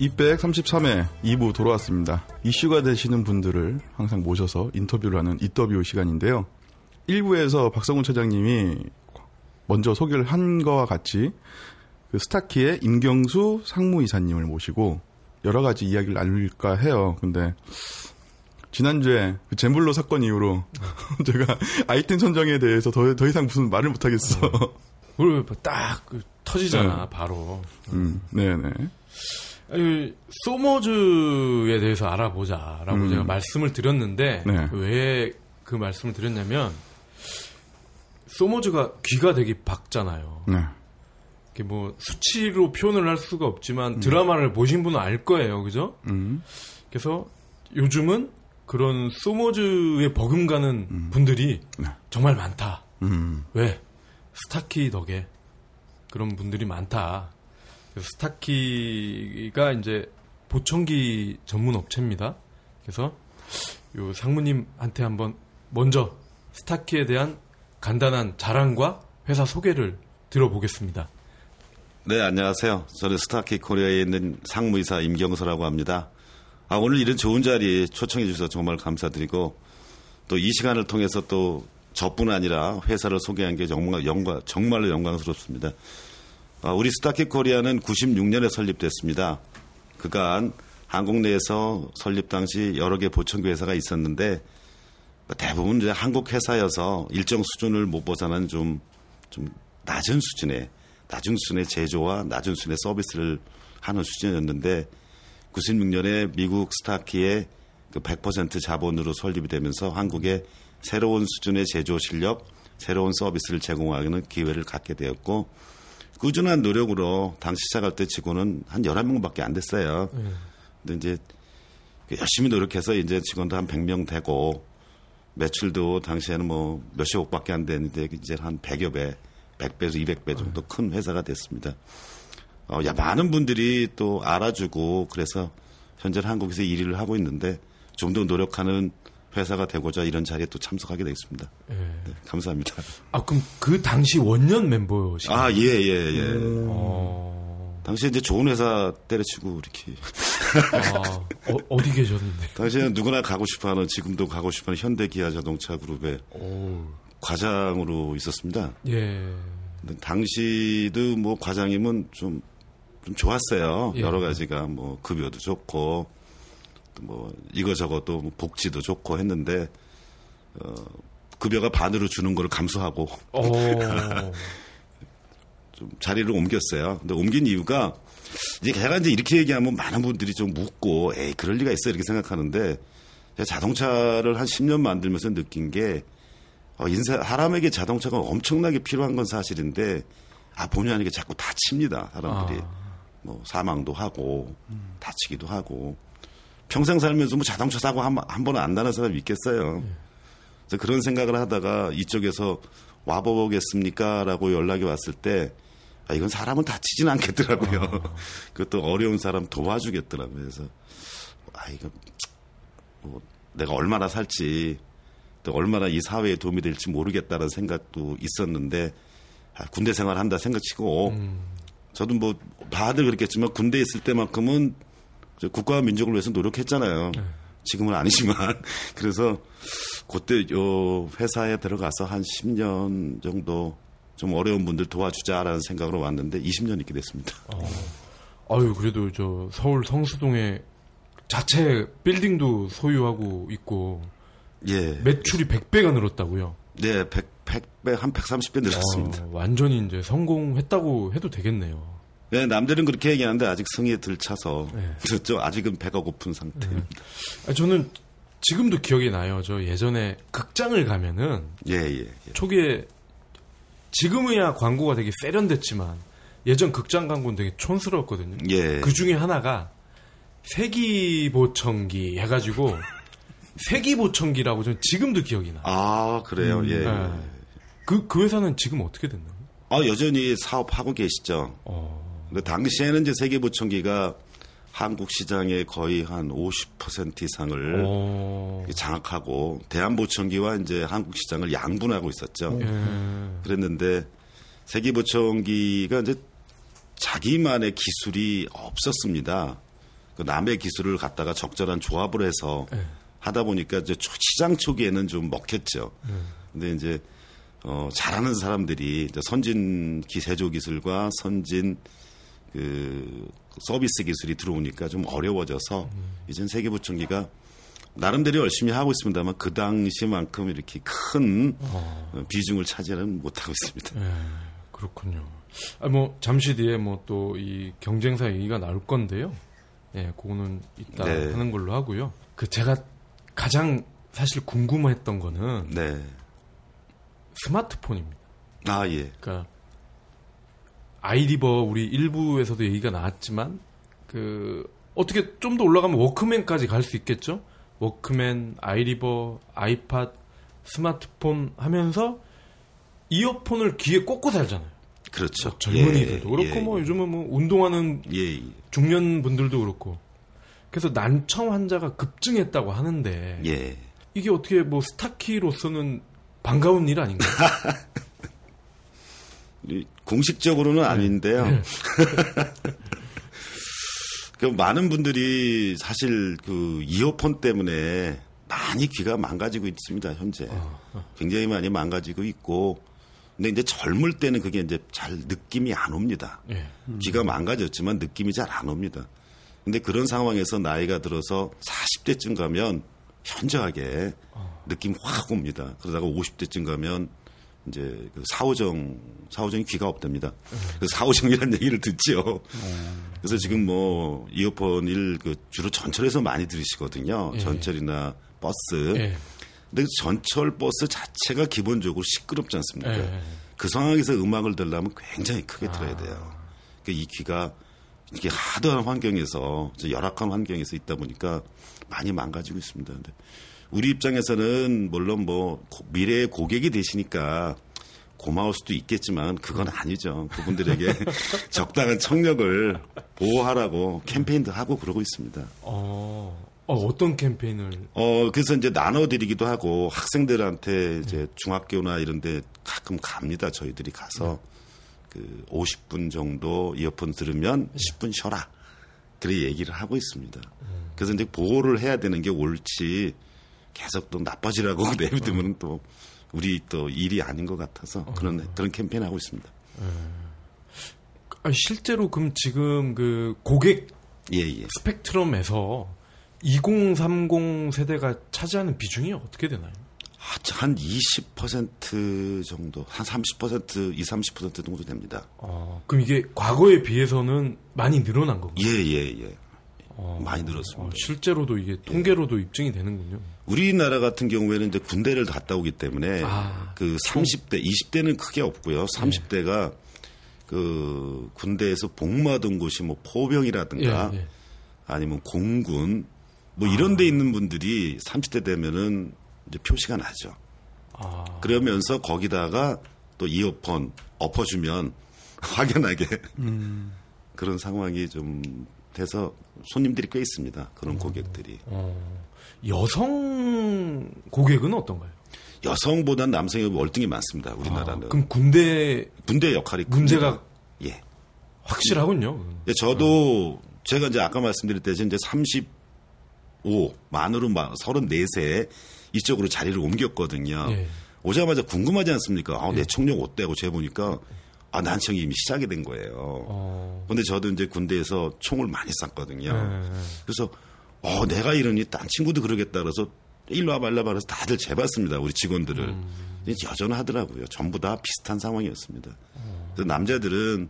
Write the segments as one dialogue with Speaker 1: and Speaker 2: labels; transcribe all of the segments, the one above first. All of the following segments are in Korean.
Speaker 1: (233회) 2부 돌아왔습니다 이슈가 되시는 분들을 항상 모셔서 인터뷰를 하는 인터뷰 시간인데요 1부에서 박성훈 차장님이 먼저 소개를 한 거와 같이 그 스타키의 임경수 상무이사님을 모시고 여러 가지 이야기를 나눌까 해요. 근데 지난주에 그 젠블로 사건 이후로 제가 아이템 선정에 대해서 더, 더 이상 무슨 말을 못하겠어.
Speaker 2: 그걸 딱 그, 터지잖아, 네. 바로.
Speaker 1: 음, 네네.
Speaker 2: 아니, 소머즈에 대해서 알아보자라고 음. 제가 말씀을 드렸는데 네. 왜그 말씀을 드렸냐면 소머즈가 귀가 되게 밝잖아요. 네. 이게 뭐 수치로 표현을 할 수가 없지만 음. 드라마를 보신 분은 알 거예요, 그죠? 음. 그래서 요즘은 그런 소머즈에 버금가는 음. 분들이 네. 정말 많다. 음. 왜? 스타키 덕에 그런 분들이 많다. 스타키가 이제 보청기 전문 업체입니다. 그래서 요 상무님한테 한번 먼저 스타키에 대한 간단한 자랑과 회사 소개를 들어보겠습니다.
Speaker 3: 네, 안녕하세요. 저는 스타키 코리아에 있는 상무이사 임경서라고 합니다. 아, 오늘 이런 좋은 자리 초청해 주셔서 정말 감사드리고 또 이 시간을 통해서 또 저뿐 아니라 회사를 소개한 게 정말 영광, 정말로 영광스럽습니다. 아, 우리 스타키 코리아는 96년에 설립됐습니다. 그간 한국 내에서 설립 당시 여러 개 보청기 회사가 있었는데 대부분 이제 한국 회사여서 일정 수준을 못 벗어난 좀, 좀 낮은 수준의 낮은 수준의 제조와 낮은 수준의 서비스를 하는 수준이었는데 96년에 미국 스타키의 그 100% 자본으로 설립이 되면서 한국에 새로운 수준의 제조 실력, 새로운 서비스를 제공하는 기회를 갖게 되었고 꾸준한 노력으로 당시 시작할 때 직원은 한 11명밖에 안 됐어요. 음. 근데 이제 열심히 노력해서 이제 직원도 한 100명 되고 매출도 당시에는 뭐 몇십억밖에 안 되는데 이제 한 100여 배 100배에서 200배 정도 큰 회사가 됐습니다. 어, 야, 많은 분들이 또 알아주고 그래서 현재 한국에서 일을 하고 있는데 좀 더 노력하는 회사가 되고자 이런 자리에 또 참석하게 되겠습니다. 예. 네, 감사합니다.
Speaker 2: 아, 그럼 그 당시 원년 멤버시가요?
Speaker 3: 아, 예, 예, 예. 음. 어... 당시에 이제 좋은 회사 때려치고 이렇게.
Speaker 2: 아, 어, 디 계셨는데?
Speaker 3: 당시에는 누구나 가고 싶어 하는, 지금도 가고 싶어 하는 현대 기아 자동차 그룹에 오. 과장으로 있었습니다. 예. 당시도 뭐 과장이면 좀, 좀 좋았어요. 예. 여러 가지가 뭐 급여도 좋고 뭐 이거 저거도 뭐 복지도 좋고 했는데 어, 급여가 반으로 주는 걸 감수하고 좀 자리를 옮겼어요. 근데 옮긴 이유가 이제 제가 이제 이렇게 얘기하면 많은 분들이 좀 묻고 에이 그럴 리가 있어 이렇게 생각하는데 제가 자동차를 한 10년 만들면서 느낀 게 어, 인사, 사람에게 자동차가 엄청나게 필요한 건 사실인데, 아, 본의 아니게 자꾸 다칩니다, 사람들이. 아. 뭐, 사망도 하고, 음. 다치기도 하고. 평생 살면서 뭐 자동차 사고 한, 한 번은 안 나는 사람이 있겠어요. 예. 그래서 그런 생각을 하다가 이쪽에서 와보겠습니까? 라고 연락이 왔을 때, 아, 이건 사람은 다치진 않겠더라고요. 아. 그것도 어려운 사람 도와주겠더라고요. 그래서, 아, 이거, 뭐, 내가 얼마나 살지, 또 얼마나 이 사회에 도움이 될지 모르겠다는 생각도 있었는데 아, 군대 생활 한다 생각치고 음. 저도 뭐 다들 그랬겠지만 군대 에 있을 때만큼은 국가와 민족을 위해서 노력했잖아요. 네. 지금은 아니지만 그래서 그때 요 회사에 들어가서 한 10년 정도 좀 어려운 분들 도와주자라는 생각으로 왔는데 20년 있게 됐습니다. 어.
Speaker 2: 아유 그래도 저 서울 성수동에 자체 빌딩도 소유하고 있고 예. 매출이 100배가 늘었다고요?
Speaker 3: 네, 100, 100배, 한 130배 늘었습니다. 어,
Speaker 2: 완전히 이제 성공했다고 해도 되겠네요.
Speaker 3: 네, 남들은 그렇게 얘기하는데 아직 성에 들차서 네. 그렇죠. 아직은 배가 고픈 상태입니다.
Speaker 2: 네. 저는 지금도 기억이 나요. 저 예전에 극장을 가면은 예, 예, 예. 초기에 지금이야 광고가 되게 세련됐지만 예전 극장 광고는 되게 촌스러웠거든요. 예. 그 중에 하나가 세기보청기 해가지고 세기보청기라고 저는 지금도 기억이 나.
Speaker 3: 아 그래요. 음, 예. 네.
Speaker 2: 그, 그 회사는 지금 어떻게 됐나요?
Speaker 3: 아 여전히 사업하고 계시죠. 어. 근데 당시에는 이제 세계보청기가 한국 시장의 거의 한 50% 이상을 오. 어. 장악하고 대한보청기와 이제 한국 시장을 양분하고 있었죠. 예. 그랬는데 세기보청기가 이제 자기만의 기술이 없었습니다. 그 남의 기술을 갖다가 적절한 조합을 해서 네. 하다 보니까 이제 시장 초기에는 좀 먹혔죠. 네. 근데 이제 어 잘하는 사람들이 이제 선진 기세조 기술과 선진 그 서비스 기술이 들어오니까 좀 어려워져서 음. 이젠 세계보청기가 나름대로 열심히 하고 있습니다만 그 당시만큼 이렇게 큰 어. 비중을 차지하는 못하고 있습니다. 네,
Speaker 2: 그렇군요. 아, 뭐 잠시 뒤에 뭐 또 이 경쟁사 얘기가 나올 건데요. 예, 그거는 이따 네. 하는 걸로 하고요. 그 제가 가장 사실 궁금했던 거는 네. 스마트폰입니다.
Speaker 3: 아 예.
Speaker 2: 그러니까 아이리버 우리 일부에서도 얘기가 나왔지만 그 어떻게 좀 더 올라가면 워크맨까지 갈 수 있겠죠? 워크맨, 아이리버, 아이팟, 스마트폰 하면서 이어폰을 귀에 꽂고 살잖아요.
Speaker 3: 그렇죠. 뭐
Speaker 2: 젊은이들도 예, 그렇고 예, 뭐 요즘은 뭐 운동하는 예, 중년 분들도 그렇고 그래서 난청 환자가 급증했다고 하는데 예. 이게 어떻게 뭐 스타키로서는 반가운 일 아닌가요?
Speaker 3: 공식적으로는 네. 아닌데요. 네. 그 많은 분들이 사실 그 이어폰 때문에 많이 귀가 망가지고 있습니다 현재 어, 어. 굉장히 많이 망가지고 있고 근데 이제 젊을 때는 그게 이제 잘 느낌이 안 옵니다. 예. 음. 귀가 망가졌지만 느낌이 잘 안 옵니다. 근데 그런 상황에서 나이가 들어서 40대쯤 가면 현저하게 어. 느낌 확 옵니다. 그러다가 50대쯤 가면 이제 그 사오정 사오정이 귀가 없답니다. 음. 그래서 사오정이라는 얘기를 듣죠. 음. 그래서 지금 뭐 이어폰을 그 주로 전철에서 많이 들으시거든요. 예. 전철이나 버스. 예. 근데 전철 버스 자체가 기본적으로 시끄럽지 않습니까? 예. 그 상황에서 음악을 들려면 굉장히 크게 들어야 아. 돼요. 그러니까 이 귀가 이렇게 하드한 환경에서 열악한 환경에서 있다 보니까 많이 망가지고 있습니다. 근데 우리 입장에서는 물론 뭐 미래의 고객이 되시니까 고마울 수도 있겠지만 그건 아니죠. 그분들에게 적당한 청력을 보호하라고 캠페인도 하고 그러고 있습니다.
Speaker 2: 어, 어, 떤 캠페인을?
Speaker 3: 어, 그래서 이제 나눠드리기도 하고 학생들한테 이제 네. 중학교나 이런 데 가끔 갑니다. 저희들이 가서 네. 그 50분 정도 이어폰 들으면 네. 10분 쉬어라. 그래 얘기를 하고 있습니다. 음. 그래서 이제 보호를 해야 되는 게 옳지 계속 또 나빠지라고 내비두면 또 우리 또 일이 아닌 것 같아서 그런 어. 그런 캠페인 하고 있습니다.
Speaker 2: 아, 실제로 그럼 지금 그 고객 예, 예. 스펙트럼에서 2030 세대가 차지하는 비중이 어떻게 되나요?
Speaker 3: 한 20% 정도, 한 30%, 20, 30% 정도 됩니다.
Speaker 2: 어, 그럼 이게 과거에 비해서는 많이 늘어난 건가요?
Speaker 3: 예, 예, 예. 어, 많이 늘었습니다. 어,
Speaker 2: 실제로도 이게 통계로도 예. 입증이 되는군요.
Speaker 3: 우리나라 같은 경우에는 이제 군대를 갔다 오기 때문에 아, 그 30대, 20대는 크게 없고요. 30대가 예. 그 군대에서 복무하던 곳이 뭐 포병이라든가 예, 예. 아니면 공군 뭐 이런 아. 데 있는 분들이 30대 되면은 이제 표시가 나죠. 아. 그러면서 거기다가 또 이어폰 엎어주면 확연하게 음. 그런 상황이 좀 돼서 손님들이 꽤 있습니다. 그런 음. 고객들이. 어.
Speaker 2: 여성 고객은 어떤가요?
Speaker 3: 여성보다 남성이 월등히 많습니다. 우리나라는.
Speaker 2: 아, 그럼 군대
Speaker 3: 군대 역할이
Speaker 2: 문제가 예 확실하군요.
Speaker 3: 예, 저도 음. 제가 이제 아까 말씀드릴 때 이제 35 만으로 34세 이쪽으로 자리를 옮겼거든요. 예. 오자마자 궁금하지 않습니까? 아, 내 예. 청력 어때고 재보니까 아, 난청이 이미 시작이 된 거예요. 어. 근데 저도 이제 군대에서 총을 많이 쐈거든요. 네. 그래서 어, 내가 이러니 딴 친구도 그러겠다 그래서 일로 와봐, 일로 와봐 그래서 다들 재봤습니다. 우리 직원들을. 음. 여전하더라고요. 전부 다 비슷한 상황이었습니다. 어. 그래서 남자들은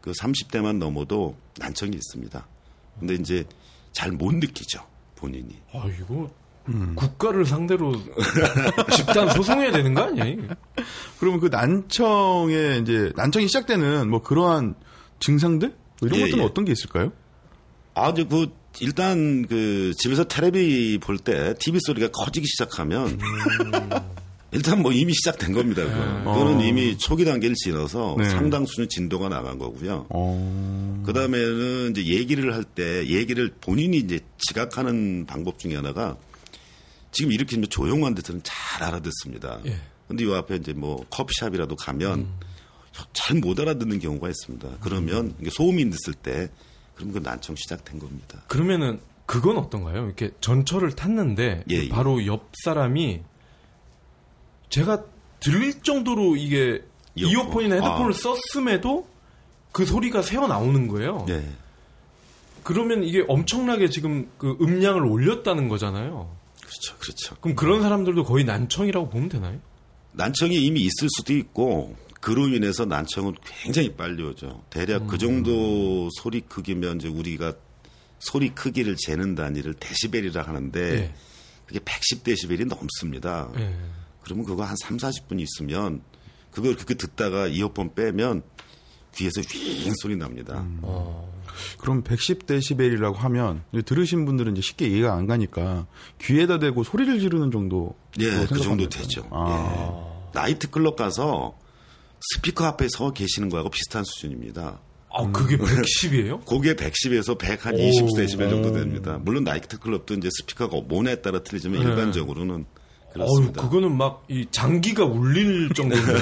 Speaker 3: 그 30대만 넘어도 난청이 있습니다. 근데 이제 잘 못 느끼죠. 본인이.
Speaker 2: 아, 이거 음. 국가를 상대로 집단 소송해야 되는 거 아니야?
Speaker 1: 그러면 그 난청에 이제 난청이 시작되는 뭐 그러한 증상들 뭐 이런 예, 것들은 예. 어떤 게 있을까요?
Speaker 3: 아주 그 일단 그 집에서 테레비 볼 때 TV 소리가 커지기 시작하면 음. 일단 뭐 이미 시작된 겁니다. 그거는, 어. 그거는 이미 초기 단계를 지나서 네. 상당수는 진도가 나간 거고요. 어. 그 다음에는 이제 얘기를 할 때 얘기를 본인이 이제 지각하는 방법 중에 하나가 지금 이렇게 조용한 데서는 잘 알아듣습니다. 예. 근데 이 앞에 이제 뭐 커피숍이라도 가면 음. 잘못 알아듣는 경우가 있습니다. 그러면 소음이 있을 때 그럼 그 난청 시작된 겁니다.
Speaker 2: 그러면은 그건 어떤가요? 이렇게 전철을 탔는데
Speaker 3: 예, 예.
Speaker 2: 바로 옆 사람이 제가 들릴 정도로 이게
Speaker 3: 이어폰.
Speaker 2: 이어폰 이나 헤드폰을
Speaker 3: 아.
Speaker 2: 썼음에도 그 소리가 새어 나오는 거예요.
Speaker 3: 예.
Speaker 2: 그러면 이게 엄청나게 지금 그 음량을 올렸다는 거잖아요.
Speaker 3: 그렇죠. 그렇죠.
Speaker 2: 그럼 그런 사람들도 거의 난청이라고 보면 되나요?
Speaker 3: 난청이 이미 있을 수도 있고 그로 인해서 난청은 굉장히 빨리 오죠. 대략 그 정도 소리 크기면 이제 우리가 소리 크기를 재는 단위를 데시벨이라 하는데
Speaker 2: 예.
Speaker 3: 그게 110데시벨이 넘습니다.
Speaker 2: 예.
Speaker 3: 그러면 그거 한 3, 40분 있으면 그걸 그렇게 듣다가 이어폰 빼면 귀에서 윙 소리 납니다.
Speaker 1: 그럼 110데시벨이라고 하면 들으신 분들은 이제 쉽게 이해가 안 가니까 귀에다 대고 소리를 지르는 정도.
Speaker 3: 예, 그 정도 되죠.
Speaker 1: 아.
Speaker 3: 예. 나이트 클럽 가서 스피커 앞에 서 계시는 거하고 비슷한 수준입니다.
Speaker 2: 아, 그게 110이에요?
Speaker 3: 그게 110에서 120데시벨 정도 됩니다. 물론 나이트 클럽도 이제 스피커가 모델에 따라 틀리지만
Speaker 2: 네.
Speaker 3: 일반적으로는 그렇습니다.
Speaker 2: 그거는 막 이 장기가 울릴 정도인데.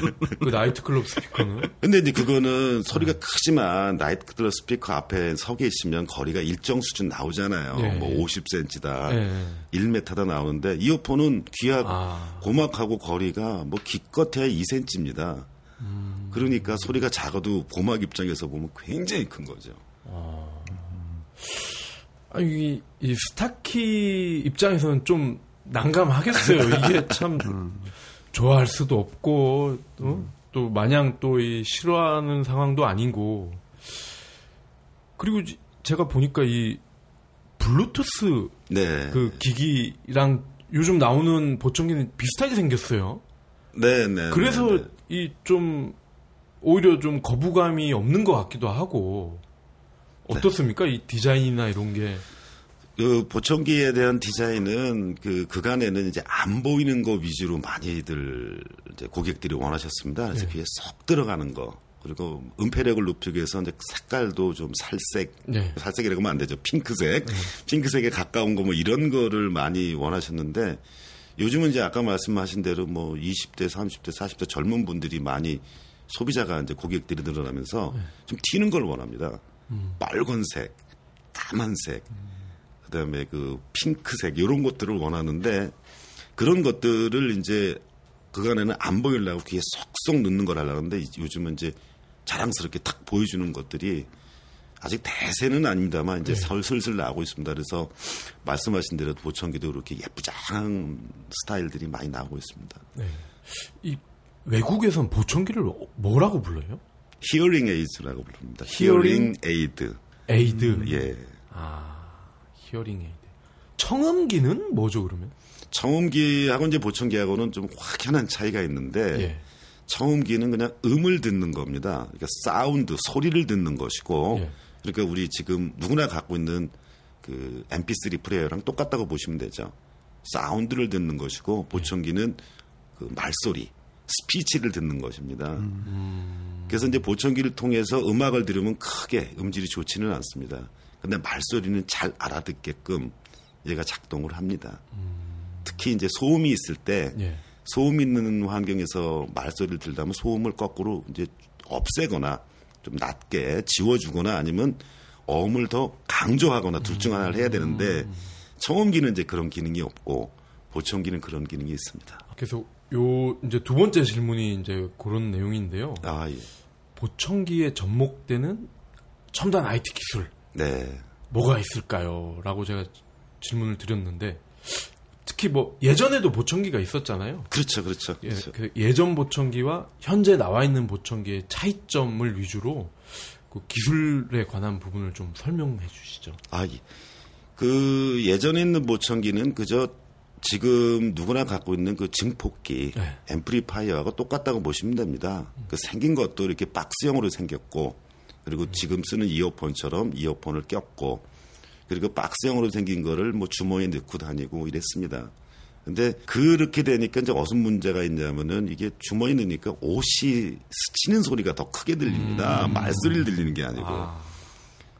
Speaker 2: 그 나이트클럽 스피커는.
Speaker 3: 근데 이제 그거는 소리가 크지만 나이트 클럽 스피커 앞에 서 계시면 거리가 일정 수준 나오잖아요.
Speaker 2: 예,
Speaker 3: 뭐
Speaker 2: 예.
Speaker 3: 50cm다,
Speaker 2: 예.
Speaker 3: 1m다 나오는데 이어폰은 귀하고
Speaker 2: 아.
Speaker 3: 고막하고 거리가 뭐 기껏해야 2cm입니다.
Speaker 2: 음.
Speaker 3: 그러니까 소리가 작아도 고막 입장에서 보면 굉장히 큰 거죠.
Speaker 2: 아, 이, 이 스타키 입장에서는 좀 난감하겠어요. 이게 참 좋아할 수도 없고 또, 또 마냥 또 이 싫어하는 상황도 아니고 그리고 지- 제가 보니까 이 블루투스
Speaker 3: 네.
Speaker 2: 그 기기랑 요즘 나오는 보청기는 비슷하게 생겼어요.
Speaker 3: 네, 네.
Speaker 2: 그래서
Speaker 3: 네, 네.
Speaker 2: 이좀 오히려 좀 거부감이 없는 것 같기도 하고 어떻습니까? 이 디자인이나 이런 게
Speaker 3: 그 보청기에 대한 디자인은 그 그간에는 이제 안 보이는 거 위주로 많이들 이제 고객들이 원하셨습니다. 그래서
Speaker 2: 네.
Speaker 3: 귀에 쏙 들어가는 거. 그리고 음패력을 높이기 위해서 이제 색깔도 좀 살색,
Speaker 2: 네.
Speaker 3: 살색이라고 하면 안 되죠. 핑크색, 핑크색에 가까운 거 뭐 이런 거를 많이 원하셨는데 요즘은 이제 아까 말씀하신 대로 뭐 20대, 30대, 40대 젊은 분들이 많이 소비자가 이제 고객들이 늘어나면서 좀 튀는 걸 원합니다. 빨간색, 까만색, 그다음에 그 핑크색 이런 것들을 원하는데 그런 것들을 이제 그간에는 안 보이려고 귀에 쏙쏙 넣는 걸 하려는데 요즘은 이제 자랑스럽게 탁 보여주는 것들이 아직 대세는 아닙니다만 이제 슬슬 나오고 있습니다. 그래서 말씀하신 대로 보청기도 그렇게 예쁘장한 스타일들이 많이 나오고 있습니다.
Speaker 2: 네. 이 외국에선 보청기를 뭐라고 불러요?
Speaker 3: hearing aid라고 부릅니다. hearing?
Speaker 2: Hearing aid. Aid.
Speaker 3: 예.
Speaker 2: 아, hearing aid. 청음기는 뭐죠 그러면?
Speaker 3: 청음기하고 이제 보청기하고는 좀 확연한 차이가 있는데
Speaker 2: 예.
Speaker 3: 청음기는 그냥 음을 듣는 겁니다. 그러니까 사운드, 소리를 듣는 것이고
Speaker 2: 예.
Speaker 3: 그러니까 우리 지금 누구나 갖고 있는 그 MP3 플레이어랑 똑같다고 보시면 되죠. 사운드를 듣는 것이고 보청기는 그 말소리, 스피치를 듣는 것입니다. 그래서 이제 보청기를 통해서 음악을 들으면 크게 음질이 좋지는 않습니다. 근데 말소리는 잘 알아듣게끔 얘가 작동을 합니다. 특히 이제 소음이 있을 때
Speaker 2: 예.
Speaker 3: 소음 있는 환경에서 말소리를 들다면 소음을 거꾸로 이제 없애거나 좀 낮게 지워주거나 아니면 어음을 더 강조하거나 둘 중 하나를 해야 되는데 청음기는 이제 그런 기능이 없고 보청기는 그런 기능이 있습니다.
Speaker 2: 그래서 요 이제 두 번째 질문이 이제 그런 내용인데요.
Speaker 3: 아, 예.
Speaker 2: 보청기에 접목되는 첨단 IT 기술
Speaker 3: 네.
Speaker 2: 뭐가 있을까요? 라고 제가 질문을 드렸는데 특히 뭐 예전에도 보청기가 있었잖아요.
Speaker 3: 그렇죠, 그렇죠.
Speaker 2: 예,
Speaker 3: 그렇죠.
Speaker 2: 그 예전 보청기와 현재 나와 있는 보청기의 차이점을 위주로 그 기술에 관한 부분을 좀 설명해 주시죠.
Speaker 3: 아, 예. 그 예전에 있는 보청기는 그저 지금 누구나 갖고 있는 그 증폭기,
Speaker 2: 네.
Speaker 3: 앰플리파이어하고 똑같다고 보시면 됩니다. 그 생긴 것도 이렇게 박스형으로 생겼고, 그리고 지금 쓰는 이어폰처럼 이어폰을 꼈고, 그리고 박스형으로 생긴 거를 뭐 주머니에 넣고 다니고 이랬습니다. 근데 그렇게 되니까 이제 어떤 문제가 있냐면은 이게 주머니 넣으니까 옷이 스치는 소리가 더 크게 들립니다. 말소리를 들리는 게 아니고.
Speaker 2: 아,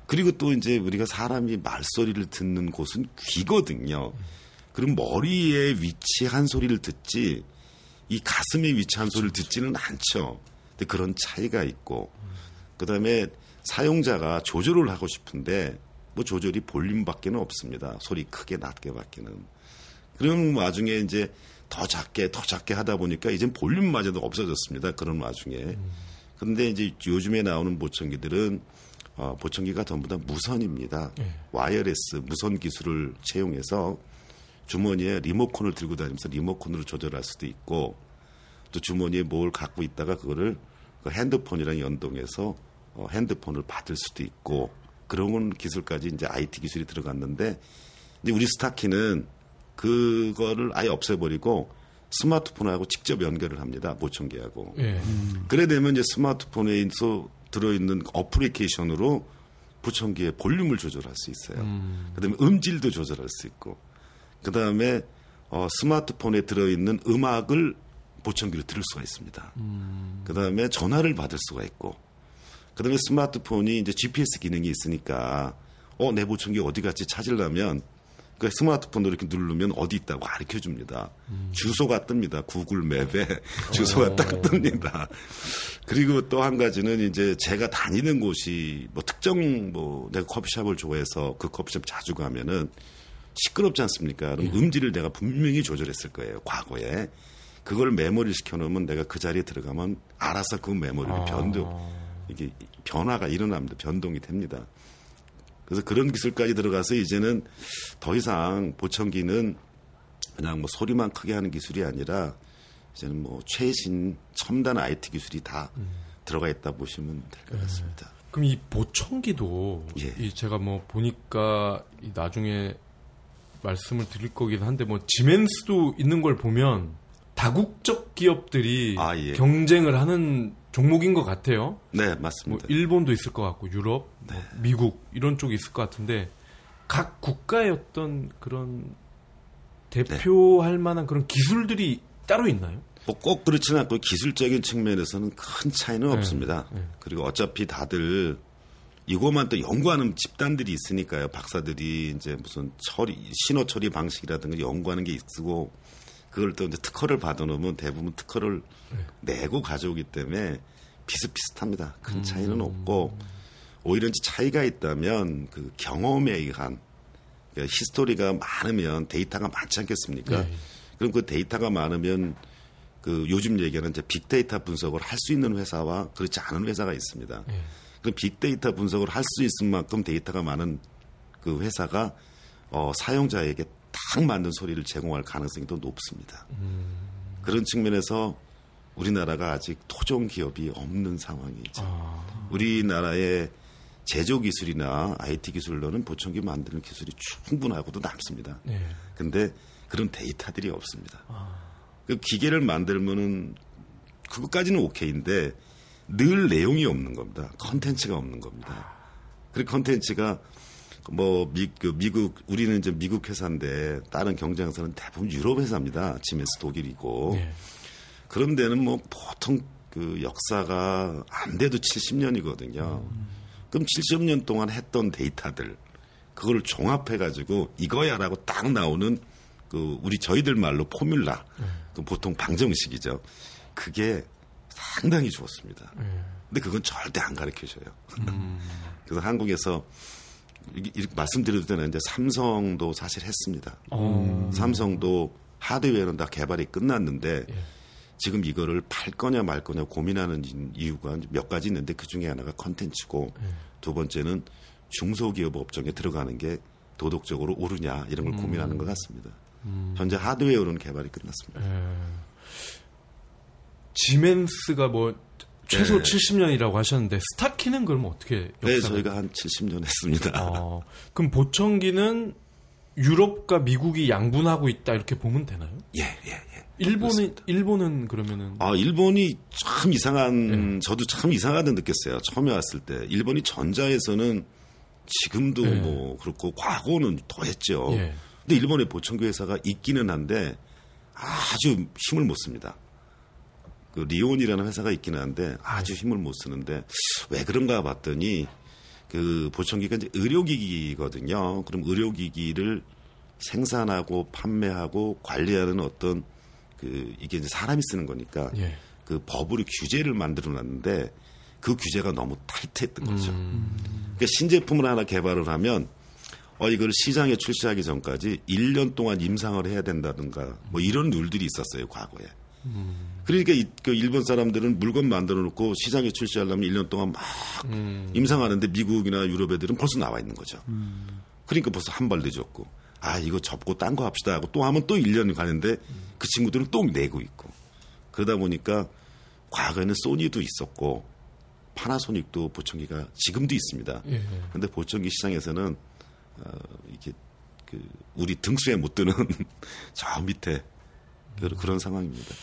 Speaker 3: 그리고 또 이제 우리가 사람이 말소리를 듣는 곳은 귀거든요. 그럼 머리에 위치한 소리를 듣지 이 가슴에 위치한 소리를 듣지는 않죠. 근데 그런 차이가 있고 그다음에 사용자가 조절을 하고 싶은데 뭐 조절이 볼륨밖에는 없습니다. 소리 크게 낮게밖에는. 그런 와중에 이제 더 작게 더 작게 하다 보니까 이젠 볼륨마저도 없어졌습니다. 그런 와중에. 그런데 이제 요즘에 나오는 보청기들은 어, 보청기가 전부 다 무선입니다. 네. wireless 무선 기술을 채용해서 주머니에 리모컨을 들고 다니면서 리모컨으로 조절할 수도 있고 또 주머니에 뭘 갖고 있다가 그거를 그 핸드폰이랑 연동해서 어, 핸드폰을 받을 수도 있고 그런 기술까지 이제 IT 기술이 들어갔는데 이제 우리 스타키는 그거를 아예 없애버리고 스마트폰하고 직접 연결을 합니다. 보청기하고. 예. 음. 그래 되면 이제 스마트폰에서 들어있는 어플리케이션으로 보청기의 볼륨을 조절할 수 있어요. 음. 그다음에 음질도 조절할 수 있고, 그다음에 어, 스마트폰에 들어있는 음악을 보청기로 들을 수가 있습니다. 음. 그다음에 전화를 받을 수가 있고, 그다음에 스마트폰이 이제 GPS 기능이 있으니까 어 내 보청기 어디 갔지 찾으려면 그 스마트폰으로 이렇게 누르면 어디 있다고 가르쳐 줍니다. 음. 주소가 뜹니다. 구글 맵에 주소가 딱 뜹니다. 그리고 또 한 가지는 이제 제가 다니는 곳이 뭐 특정 뭐 내가 커피숍을 좋아해서 그 커피숍 자주 가면은 시끄럽지 않습니까? 그럼 예. 음질을 내가 분명히 조절했을 거예요. 과거에. 그걸 메모리 시켜놓으면 내가 그 자리에 들어가면 알아서 그 메모리를 아. 변동, 이게 변화가 일어납니다. 변동이 됩니다. 그래서 그런 기술까지 들어가서 이제는 더 이상 보청기는 그냥 뭐 소리만 크게 하는 기술이 아니라 이제는 뭐 최신 첨단 IT 기술이 다 음. 들어가 있다 보시면 될것 네. 같습니다.
Speaker 2: 그럼 이 보청기도 예. 이 제가 뭐 보니까 나중에 말씀을 드릴 거긴 한데 뭐 지멘스도 있는 걸 보면 다국적 기업들이 아, 예. 경쟁을 하는 종목인 것 같아요.
Speaker 3: 네, 맞습니다. 뭐
Speaker 2: 일본도 있을 것 같고 유럽, 네. 뭐 미국 이런 쪽이 있을 것 같은데 각 국가의 어떤 그런 대표할 네. 만한 그런 기술들이 따로 있나요?
Speaker 3: 뭐 꼭 그렇지는 않고 기술적인 측면에서는 큰 차이는 네. 없습니다. 네. 그리고 어차피 다들 이것만 또 연구하는 집단들이 있으니까요. 박사들이 이제 무슨 처리 신호 처리 방식이라든가 연구하는 게 있고 그걸 또 이제 특허를 받아놓으면 대부분 특허를 네. 내고 가져오기 때문에 비슷비슷합니다. 큰 차이는 음. 없고 오히려 이제 차이가 있다면 그 경험에 의한 그러니까 히스토리가 많으면 데이터가 많지 않겠습니까? 네. 그럼 그 데이터가 많으면 그 요즘 얘기하는 이제 빅데이터 분석을 할 수 있는 회사와 그렇지 않은 회사가 있습니다. 네. 그럼 빅데이터 분석을 할 수 있을 만큼 데이터가 많은 그 회사가 어, 사용자에게 딱 맞는 소리를 제공할 가능성이 더 높습니다. 음. 그런 측면에서 우리나라가 아직 토종 기업이 없는 상황이죠. 아. 우리나라의 제조 기술이나 IT 기술로는 보청기 만드는 기술이 충분하고도 남습니다. 네. 근데 그런 데이터들이 없습니다. 아. 그 기계를 만들면은 그것까지는 오케이인데 늘 내용이 없는 겁니다. 컨텐츠가 없는 겁니다. 그리고 컨텐츠가 뭐 미, 그 미국 우리는 이제 미국 회사인데 다른 경쟁사는 대부분 유럽 회사입니다. 지멘스 독일이고 네. 그런 데는 뭐 보통 그 역사가 안 돼도 70년이거든요. 음. 그럼 70년 동안 했던 데이터들 그거를 종합해 가지고 이거야라고 딱 나오는 그 우리 저희들 말로 포뮬라 네. 그 보통 방정식이죠. 그게 상당히 좋았습니다. 네. 근데 그건 절대 안 가르쳐 줘요. 음. 그래서 한국에서 이렇게 말씀드려도 되는데 삼성도 사실 했습니다. 오. 삼성도 하드웨어는 다 개발이 끝났는데 예. 지금 이거를 팔 거냐 말 거냐 고민하는 이유가 몇 가지 있는데 그 중에 하나가 컨텐츠고 예. 두 번째는 중소기업 업종에 들어가는 게 도덕적으로 옳으냐 이런 걸 음. 고민하는 것 같습니다. 음. 현재 하드웨어로는 개발이 끝났습니다. 예.
Speaker 2: 지멘스가 뭐 최소 네. 70년이라고 하셨는데 스타 키는 그러면 어떻게
Speaker 3: 네, 저희가 한 70년 했습니다.
Speaker 2: 어, 그럼 보청기는 유럽과 미국이 양분하고 있다 이렇게 보면 되나요?
Speaker 3: 예, 예, 예.
Speaker 2: 일본은 그렇습니다. 일본은 그러면은
Speaker 3: 아 일본이 참 이상한 예. 저도 참 이상하다 느꼈어요. 처음에 왔을 때 일본이 전자에서는 지금도 예. 뭐 그렇고 과거는 더 했죠. 예. 근데 일본의 보청기 회사가 있기는 한데 아주 힘을 못 씁니다. 그 리온이라는 회사가 있기는 한데 아주 힘을 못 쓰는데 왜 그런가 봤더니 그 보청기가 이제 의료기기거든요. 그럼 의료기기를 생산하고 판매하고 관리하는 어떤 그 이게 이제 사람이 쓰는 거니까 예. 그 법으로 규제를 만들어 놨는데 그 규제가 너무 타이트했던 거죠. 음. 그러니까 신제품을 하나 개발을 하면 어 이걸 시장에 출시하기 전까지 1년 동안 임상을 해야 된다든가 뭐 이런 룰들이 있었어요 과거에. 음. 그러니까 이, 그 일본 사람들은 물건 만들어 놓고 시장에 출시하려면 1년 동안 막 음. 임상하는데 미국이나 유럽 애들은 벌써 나와 있는 거죠. 음. 그러니까 벌써 한 발 늦었고 아 이거 접고 딴 거 합시다 하고 또 하면 또 1년이 가는데 그 친구들은 또 내고 있고 그러다 보니까 과거에는 소니도 있었고 파나소닉도 보청기가 지금도 있습니다. 그런데 예. 보청기 시장에서는 어, 이게 그 우리 등수에 못 드는 저 밑에 그런 상황입니다.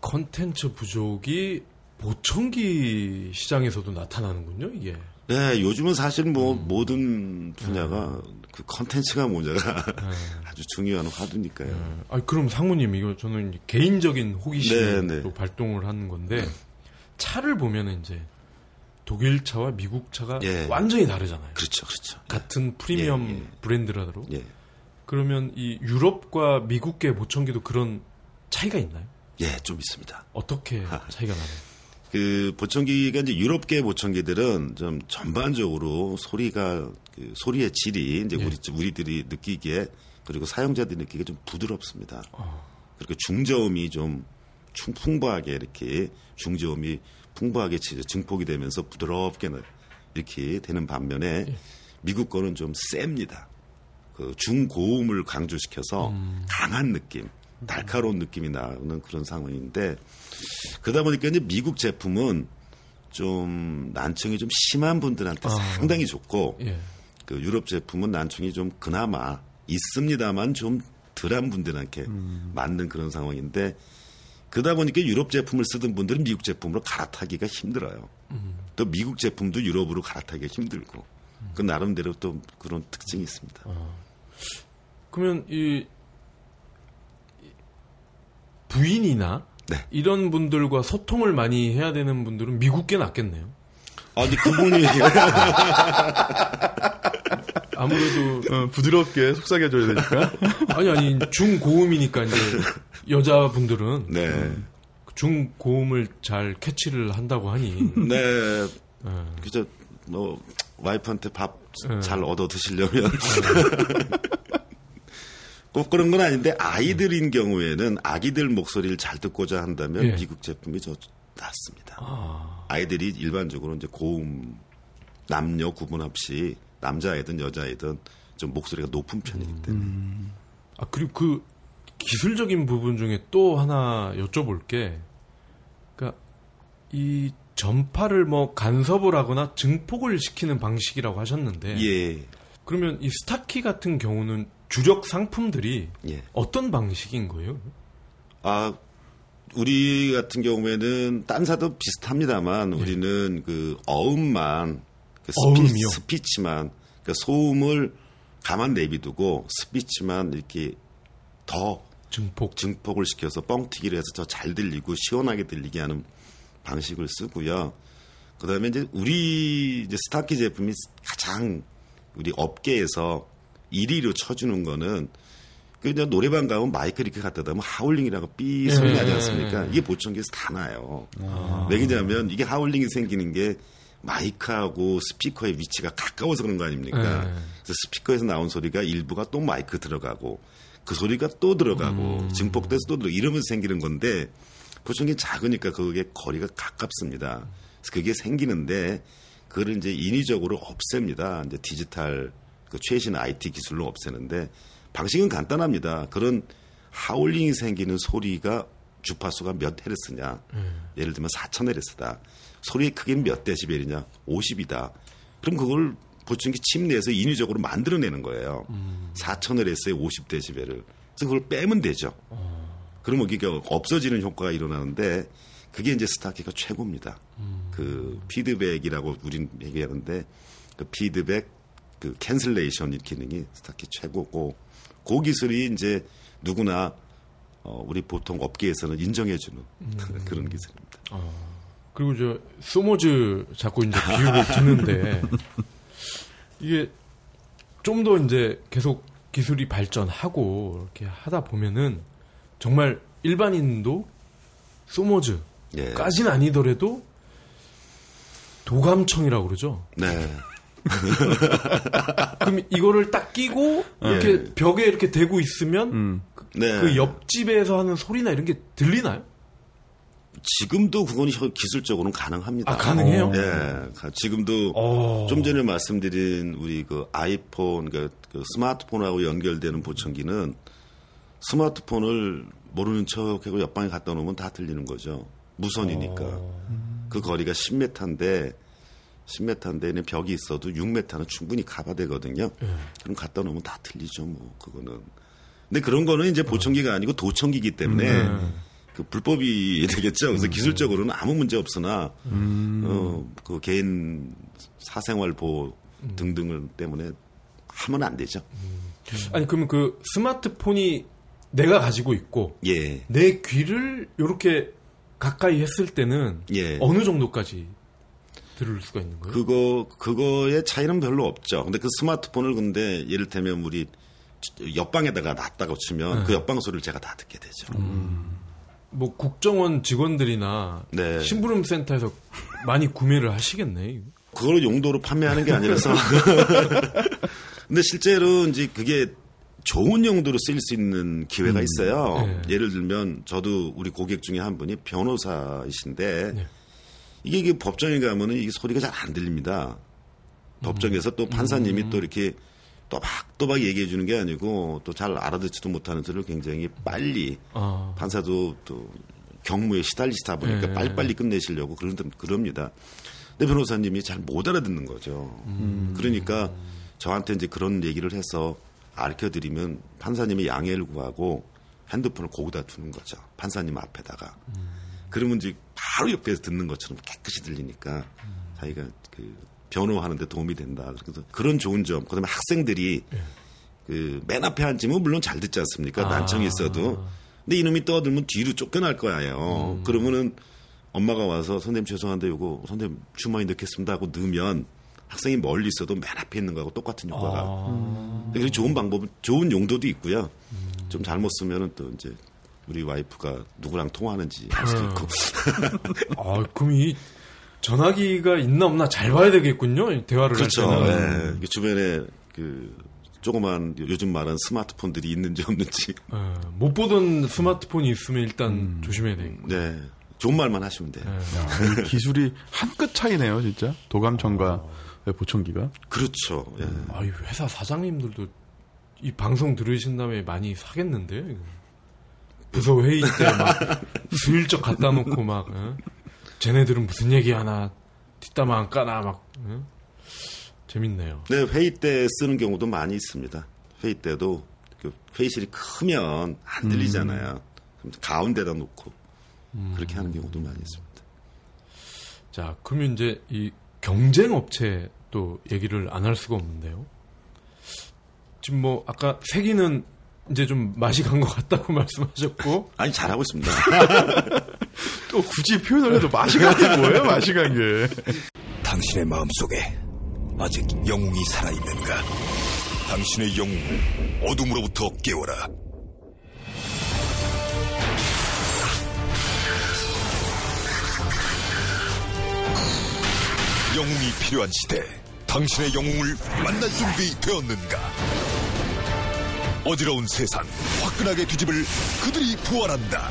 Speaker 2: 컨텐츠 부족이 보청기 시장에서도 나타나는군요, 이게.
Speaker 3: 네, 요즘은 사실 뭐 음. 모든 분야가 음. 그 컨텐츠가 문제가 음. 아주 중요한 화두니까요. 음.
Speaker 2: 아, 그럼 상무님 이거 저는 개인적인 호기심으로 네, 네. 발동을 하는 건데 차를 보면은 이제 독일 차와 미국 차가 예. 완전히 다르잖아요.
Speaker 3: 그렇죠, 그렇죠.
Speaker 2: 같은 프리미엄 예, 예. 브랜드라도. 예. 그러면 이 유럽과 미국계 보청기도 그런 차이가 있나요?
Speaker 3: 예, 좀 있습니다.
Speaker 2: 어떻게 차이가 나나요?
Speaker 3: 그 보청기가 이제 유럽계 보청기들은 좀 전반적으로 소리가 그 소리의 질이 이제 예. 우리 우리들이 느끼기에 그리고 사용자들이 느끼기에 좀 부드럽습니다. 어. 그리고 중저음이 좀 풍부하게 이렇게 중저음이 풍부하게 증폭이 되면서 부드럽게 이렇게 되는 반면에 예. 미국 거는 좀 셉니다. 그 중고음을 강조시켜서 음. 강한 느낌, 날카로운 느낌이 나는 그런 상황인데 그러다 보니까 이제 미국 제품은 좀 난청이 좀 심한 분들한테 아. 상당히 좋고 예. 그 유럽 제품은 난청이 좀 그나마 있습니다만 좀 덜한 분들한테 음. 맞는 그런 상황인데 그러다 보니까 유럽 제품을 쓰던 분들은 미국 제품으로 갈아타기가 힘들어요. 음. 또 미국 제품도 유럽으로 갈아타기가 힘들고 음. 그 나름대로 또 그런 특징이 있습니다. 아.
Speaker 2: 그러면 이 부인이나 네. 이런 분들과 소통을 많이 해야 되는 분들은 미국계 낫겠네요.
Speaker 3: 아니 그분이
Speaker 1: 아무래도 어, 부드럽게 속삭여 줘야 되니까.
Speaker 2: 아니 아니 중고음이니까 이제 여자분들은 네. 중고음을 잘 캐치를 한다고 하니.
Speaker 3: 네. 네. 그죠. 뭐 와이프한테 밥잘 네. 얻어 드시려면 꼭 그런 건 아닌데 아이들인 경우에는 아기들 목소리를 잘 듣고자 한다면 예. 미국 제품이 더 낫습니다. 아. 아이들이 일반적으로 이제 고음 남녀 구분 없이 남자애든 여자애든 좀 목소리가 높은 편이기 때문에. 음.
Speaker 2: 아 그리고 그 기술적인 부분 중에 또 하나 여쭤볼 게, 그러니까 이 전파를 뭐 간섭을 하거나 증폭을 시키는 방식이라고 하셨는데, 예. 그러면 이 스타키 같은 경우는 주력 상품들이 예. 어떤 방식인 거예요?
Speaker 3: 아 우리 같은 경우에는 딴 사도 비슷합니다만 예. 우리는 그 어음만 그 스피, 스피치만 그 소음을 가만 내비두고 스피치만 이렇게 더 증폭 증폭을 시켜서 뻥튀기를 해서 더 잘 들리고 시원하게 들리게 하는 방식을 쓰고요. 그다음에 이제 우리 이제 스타키 제품이 가장 우리 업계에서 1위로 쳐주는 거는 그냥 노래방 가면 마이크 이렇게 갖다 대면 하울링이라고 삐 소리 나지 네. 않습니까? 이게 보청기에서 다 나요. 아. 왜냐하면 이게 하울링이 생기는 게 마이크하고 스피커의 위치가 가까워서 그런 거 아닙니까? 네. 그래서 스피커에서 나온 소리가 일부가 또 마이크 들어가고 그 소리가 또 들어가고 음. 증폭돼서 또 들어 이러면서 생기는 건데 보청기 작으니까 그게 거리가 가깝습니다. 그래서 그게 생기는데 그걸 이제 인위적으로 없앱니다. 이제 디지털 그 최신 IT 기술로 없애는데 방식은 간단합니다. 그런 하울링이 생기는 소리가 주파수가 몇 헤르츠냐. 음. 예를 들면 4,000헤르츠다. 소리의 크기는 몇 데시벨이냐? 50이다. 그럼 그걸 보청기 칩 내에서 인위적으로 만들어내는 거예요. 음. 4,000헤르츠에 50 데시벨을. 그래서 그걸 빼면 되죠. 어. 그러면 이게 없어지는 효과가 일어나는데 그게 이제 스타키가 최고입니다. 음. 그 피드백이라고 우린 얘기하는데 그 피드백 그 cancellation 기능이 스타키 최고고 그 기술이 이제 누구나 어, 우리 보통 업계에서는 인정해주는 음. 그런 기술입니다. 어.
Speaker 2: 그리고 저 소모즈 자꾸 이제 비유를 듣는데 이게 좀 더 이제 계속 기술이 발전하고 이렇게 하다 보면은 정말 일반인도 소모즈 예. 아니더라도 도감청이라고 그러죠.
Speaker 3: 네.
Speaker 2: 그럼 이거를 딱 끼고 이렇게 네. 벽에 이렇게 대고 있으면 음. 그, 네. 그 옆집에서 하는 소리나 이런 게 들리나요?
Speaker 3: 지금도 그건 기술적으로는 가능합니다.
Speaker 2: 아, 가능해요?
Speaker 3: 네. 지금도 오. 어. 좀 전에 말씀드린 우리 그 아이폰, 그러니까 그 스마트폰하고 연결되는 보청기는 스마트폰을 모르는 척하고 옆방에 갖다 놓으면 다 들리는 거죠. 무선이니까. 오. 어. 그 거리가 10m인데 10m인데 벽이 있어도 6m는 충분히 가봐되거든요. 네. 그럼 갖다 놓으면 다 들리죠, 뭐 그거는. 근데 그런 거는 이제 보청기가 아니고 도청기이기 때문에 음. 그 불법이 되겠죠. 그래서 음. 기술적으로는 아무 문제 없으나 음. 어그 개인 사생활 보호 음. 등등을 때문에 하면 안 되죠. 음.
Speaker 2: 아니 그러면 그 스마트폰이 내가 가지고 있고 예. 내 귀를 이렇게 가까이 했을 때는 예. 어느 정도까지 들을 수가 있는 거예요?
Speaker 3: 그거 그거의 차이는 별로 없죠. 근데 그 스마트폰을 근데 예를테면 우리 옆방에다가 놨다고 치면 네. 그 옆방 소리를 제가 다 듣게 되죠. 음.
Speaker 2: 뭐 국정원 직원들이나 네. 심부름 센터에서 많이 구매를 하시겠네.
Speaker 3: 그걸 용도로 판매하는 게 아니라서. 근데 실제로 이제 그게 좋은 용도로 쓰일 수 있는 기회가 음. 있어요. 네. 예를 들면 저도 우리 고객 중에 한 분이 변호사이신데 네. 이게, 이게 법정에 가면은 이게 소리가 잘 안 들립니다. 법정에서 또 판사님이 음. 또 이렇게 또박또박 얘기해 주는 게 아니고 또 잘 알아듣지도 못하는 소리를 굉장히 빨리 아. 판사도 또 경무에 시달리시다 보니까 네. 빨리빨리 끝내시려고 그런 그럽니다. 근데 변호사님이 잘 못 알아듣는 거죠. 음. 그러니까 저한테 이제 그런 얘기를 해서 알려 드리면 판사님이 양해를 구하고 핸드폰을 거기다 두는 거죠. 판사님 앞에다가. 음. 그러면 이제 바로 옆에서 듣는 것처럼 깨끗이 들리니까 음. 자기가 그 변호하는데 도움이 된다. 그래서 그런 좋은 점. 그다음에 학생들이 예. 그맨 앞에 앉으면 물론 잘 듣지 않습니까? 아. 난청이 있어도. 근데 이놈이 떠들면 뒤로 쫓겨날 거예요. 음. 그러면은 엄마가 와서 선생님 죄송한데 요거 선생님 주머니 넣겠습니다 하고 넣으면 학생이 멀리 있어도 맨 앞에 있는 거하고 똑같은 효과가. 아. 그래서 좋은 방법, 좋은 용도도 있고요. 음. 좀 잘못 쓰면은 또 이제 우리 와이프가 누구랑 통화하는지 알 수도 음. 있고.
Speaker 2: 아, 그럼 이 전화기가 있나 없나 잘 봐야 되겠군요. 대화를
Speaker 3: 그렇죠. 할 때는. 네. 주변에 그 조그만 요즘 말하는 스마트폰들이 있는지 없는지. 네.
Speaker 2: 못 보던 스마트폰이 있으면 일단 음. 조심해야 되겠고.
Speaker 3: 네. 좋은 말만 하시면 돼요.
Speaker 1: 네. 기술이 한 끗 차이네요, 진짜. 도감청과 어. 보청기가.
Speaker 3: 그렇죠. 예.
Speaker 2: 아, 이 회사 사장님들도 이 방송 들으신 다음에 많이 사겠는데. 부서 회의 때 막 슬쩍 갖다 놓고 막. 어? 쟤네들은 무슨 얘기 하나 뒷담화 안 까나 막 응? 재밌네요.
Speaker 3: 네 회의 때 쓰는 경우도 많이 있습니다. 회의 때도 그 회의실이 크면 안 들리잖아요. 음. 가운데다 놓고 음. 그렇게 하는 경우도 많이 있습니다.
Speaker 2: 자, 그러면 이제 이 경쟁 업체 또 얘기를 안 할 수가 없는데요. 지금 뭐 아까 세기는 이제 좀 맛이 간 것 같다고 말씀하셨고.
Speaker 3: 아니, 잘하고 있습니다.
Speaker 1: 또 굳이 표현을 해도 맛이 간 게 뭐예요, 맛이 간 게.
Speaker 4: 당신의 마음 속에 아직 영웅이 살아있는가? 당신의 영웅을 어둠으로부터 깨워라. 영웅이 필요한 시대. 당신의 영웅을 만날 준비 되었는가? 어지러운 세상 화끈하게 뒤집을 그들이 부활한다.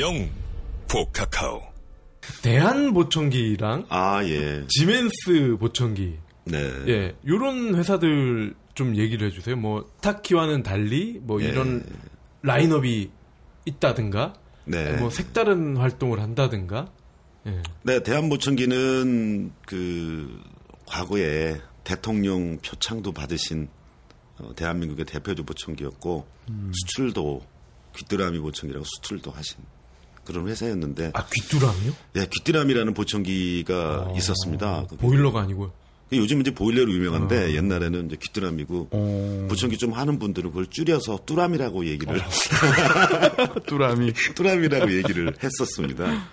Speaker 4: 영 포카카오
Speaker 2: 대한 보청기랑
Speaker 3: 아 예.
Speaker 2: 지멘스 보청기 네. 예. 요런 회사들 좀 얘기를 해 주세요. 뭐 타키와는 달리 뭐 예. 이런 라인업이 있다든가 네. 뭐 색다른 활동을 한다든가
Speaker 3: 예. 네, 대한보청기는 그 과거에 대통령 표창도 받으신 어, 대한민국의 대표주 보청기였고 음. 수출도 귀뚜라미 보청기라고 수출도 하신 그런 회사였는데
Speaker 2: 아 귀뚜라미요?
Speaker 3: 네, 귀뚜라미라는 보청기가 아, 있었습니다.
Speaker 2: 보일러가 아니고요.
Speaker 3: 그 요즘 이제 보일러로 유명한데 아. 옛날에는 이제 귀뚜라미고 어. 보청기 좀 하는 분들은 그걸 줄여서 뚜라미라고 얘기를
Speaker 1: 어. 뚜라미
Speaker 3: 뚜라미라고 얘기를 했었습니다.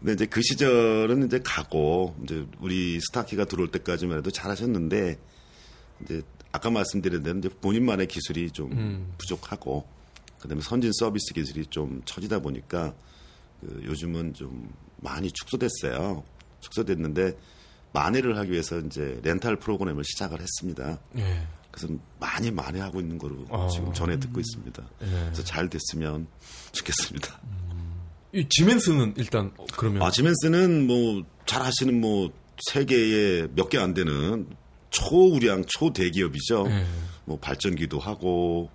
Speaker 3: 근데 이제 그 시절은 이제 가고 이제 우리 스타키가 들어올 때까지만 해도 잘하셨는데 이제 아까 말씀드린 대로 이제 본인만의 기술이 좀 음. 부족하고 그다음에 선진 서비스 기술이 좀 처지다 보니까 그 요즘은 좀 많이 축소됐어요. 축소됐는데 만회를 하기 위해서 이제 렌탈 프로그램을 시작을 했습니다. 예. 그래서 많이 만회하고 있는 거로 어. 지금 전해 듣고 있습니다. 예. 그래서 잘 됐으면 좋겠습니다. 음.
Speaker 2: 이 지멘스는 일단 그러면
Speaker 3: 아 지멘스는 뭐 잘 하시는 뭐 세계에 몇 개 안 되는 초우량 초대기업이죠. 예. 뭐 발전기도 하고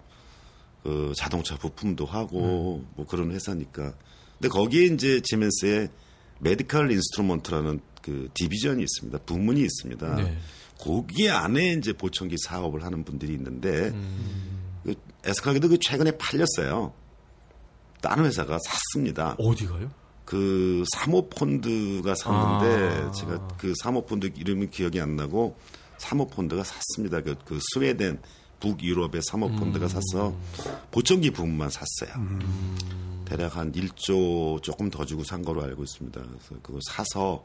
Speaker 3: 그 자동차 부품도 하고 음. 뭐 그런 회사니까. 근데 거기에 이제 지멘스의 medical instrument라는 그 division이 있습니다. 부문이 있습니다. 네. 거기 안에 이제 보청기 사업을 하는 분들이 있는데 음. 그 에스카게도 그 최근에 팔렸어요. 다른 회사가 샀습니다.
Speaker 2: 어디가요?
Speaker 3: 그 사모펀드가 샀는데 아. 제가 그 사모펀드 이름이 기억이 안 나고 사모펀드가 샀습니다. 그, 그 스웨덴 북유럽의 사모펀드가 음. 사서 보청기 부분만 샀어요. 음. 대략 한 1조 조금 더 주고 산 거로 알고 있습니다. 그래서 그거 사서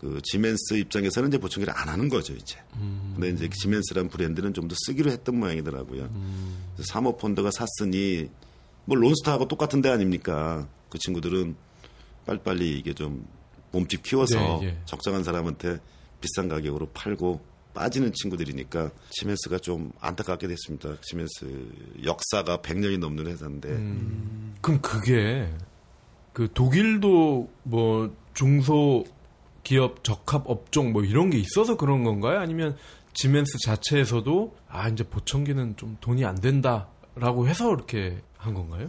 Speaker 3: 그 지멘스 입장에서는 이제 보청기를 안 하는 거죠 이제. 음. 근데 이제 지멘스란 브랜드는 좀 더 쓰기로 했던 모양이더라고요. 음. 사모펀드가 샀으니 뭐 론스타하고 똑같은 데 아닙니까? 그 친구들은 빨리빨리 이게 좀 몸집 키워서 네, 예. 적정한 사람한테 비싼 가격으로 팔고 빠지는 친구들이니까 시멘스가 좀 안타깝게 됐습니다. 시멘스 역사가 100년이 넘는 회사인데. 음,
Speaker 2: 그럼 그게 그 독일도 뭐 중소 기업 적합 업종 뭐 이런 게 있어서 그런 건가요? 아니면 지멘스 자체에서도 아 이제 보청기는 좀 돈이 안 된다라고 해서 이렇게 한 건가요?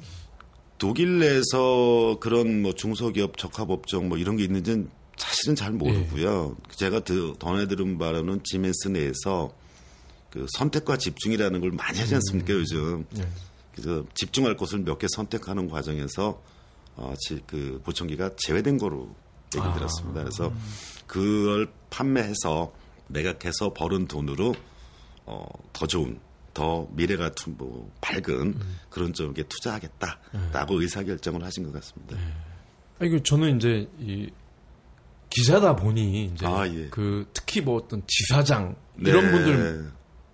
Speaker 3: 독일 내에서 그런 뭐 중소기업 적합 업종 뭐 이런 게 있는지는 사실은 잘 모르고요. 예. 제가 전해 들은 바로는 지멘스 내에서 그 선택과 집중이라는 걸 많이 하지 않습니까 음. 요즘. 예. 그래서 집중할 곳을 몇 개 선택하는 과정에서 어, 그 보청기가 제외된 거로 얘기 아. 들었습니다. 그래서 그걸 판매해서 매각해서 벌은 돈으로 어, 더 좋은 더 미래 같은 뭐 밝은 음. 그런 쪽에 투자하겠다라고 네. 의사 결정을 하신 것 같습니다. 네.
Speaker 2: 아니 저는 이제 이 기자다 보니 이제 아, 예. 그 특히 뭐 어떤 지사장 이런 네. 분들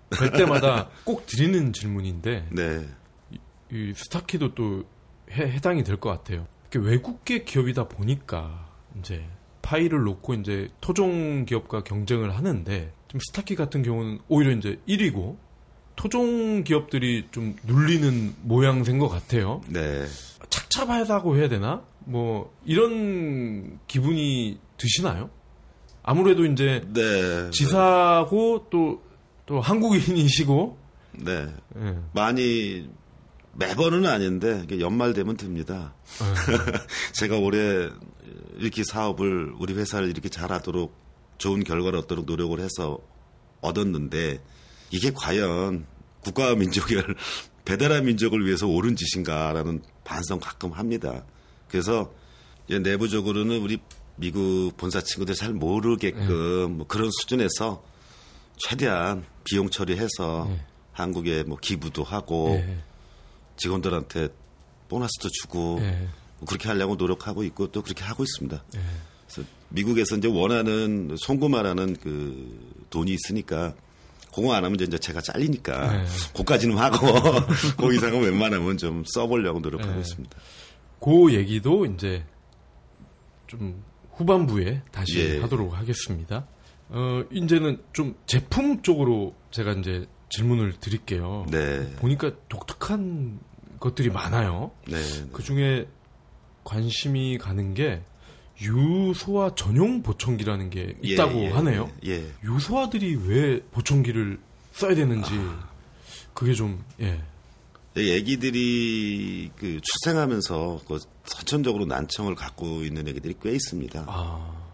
Speaker 2: 뵐 때마다 꼭 드리는 질문인데 네. 이, 이 스타키도 또 해, 해당이 될 것 같아요. 외국계 기업이다 보니까 이제 파일을 놓고 이제 토종 기업과 경쟁을 하는데 좀 스타키 같은 경우는 오히려 이제 1위고 토종 기업들이 좀 눌리는 모양새인 것 같아요. 네. 착잡하다고 해야 되나? 뭐 이런 기분이 드시나요? 아무래도 이제 네. 지사고 또또 또 한국인이시고
Speaker 3: 네. 네. 많이 매번은 아닌데 연말 되면 듭니다. 네. 제가 올해 이렇게 사업을 우리 회사를 이렇게 잘하도록 좋은 결과를 얻도록 노력을 해서 얻었는데 이게 과연 국가와 민족을 배달한 민족을 위해서 옳은 짓인가라는 반성 가끔 합니다. 그래서 내부적으로는 우리 미국 본사 친구들 잘 모르게끔 네. 뭐 그런 수준에서 최대한 비용 처리해서 네. 한국에 뭐 기부도 하고 네. 직원들한테 보너스도 주고 네. 뭐 그렇게 하려고 노력하고 있고 또 그렇게 하고 있습니다. 네. 그래서 미국에서 이제 원하는 송금하라는 그 돈이 있으니까 공허 안 하면 이제 제가 잘리니까 네. 그까지는 하고 그 이상은 웬만하면 좀 써보려고 노력하고 있습니다.
Speaker 2: 그 얘기도 이제 좀 후반부에 다시 예. 하도록 하겠습니다. 어, 이제는 좀 제품 쪽으로 제가 이제 질문을 드릴게요. 네. 보니까 독특한 것들이 많아요. 네. 네. 그 중에 관심이 가는 게 유소화 전용 보청기라는 게 예, 있다고 예, 예, 하네요. 예. 유소화들이 왜 보청기를 써야 되는지 아. 그게 좀 예.
Speaker 3: 애기들이 그 출생하면서 그 선천적으로 난청을 갖고 있는 애기들이 꽤 있습니다. 아.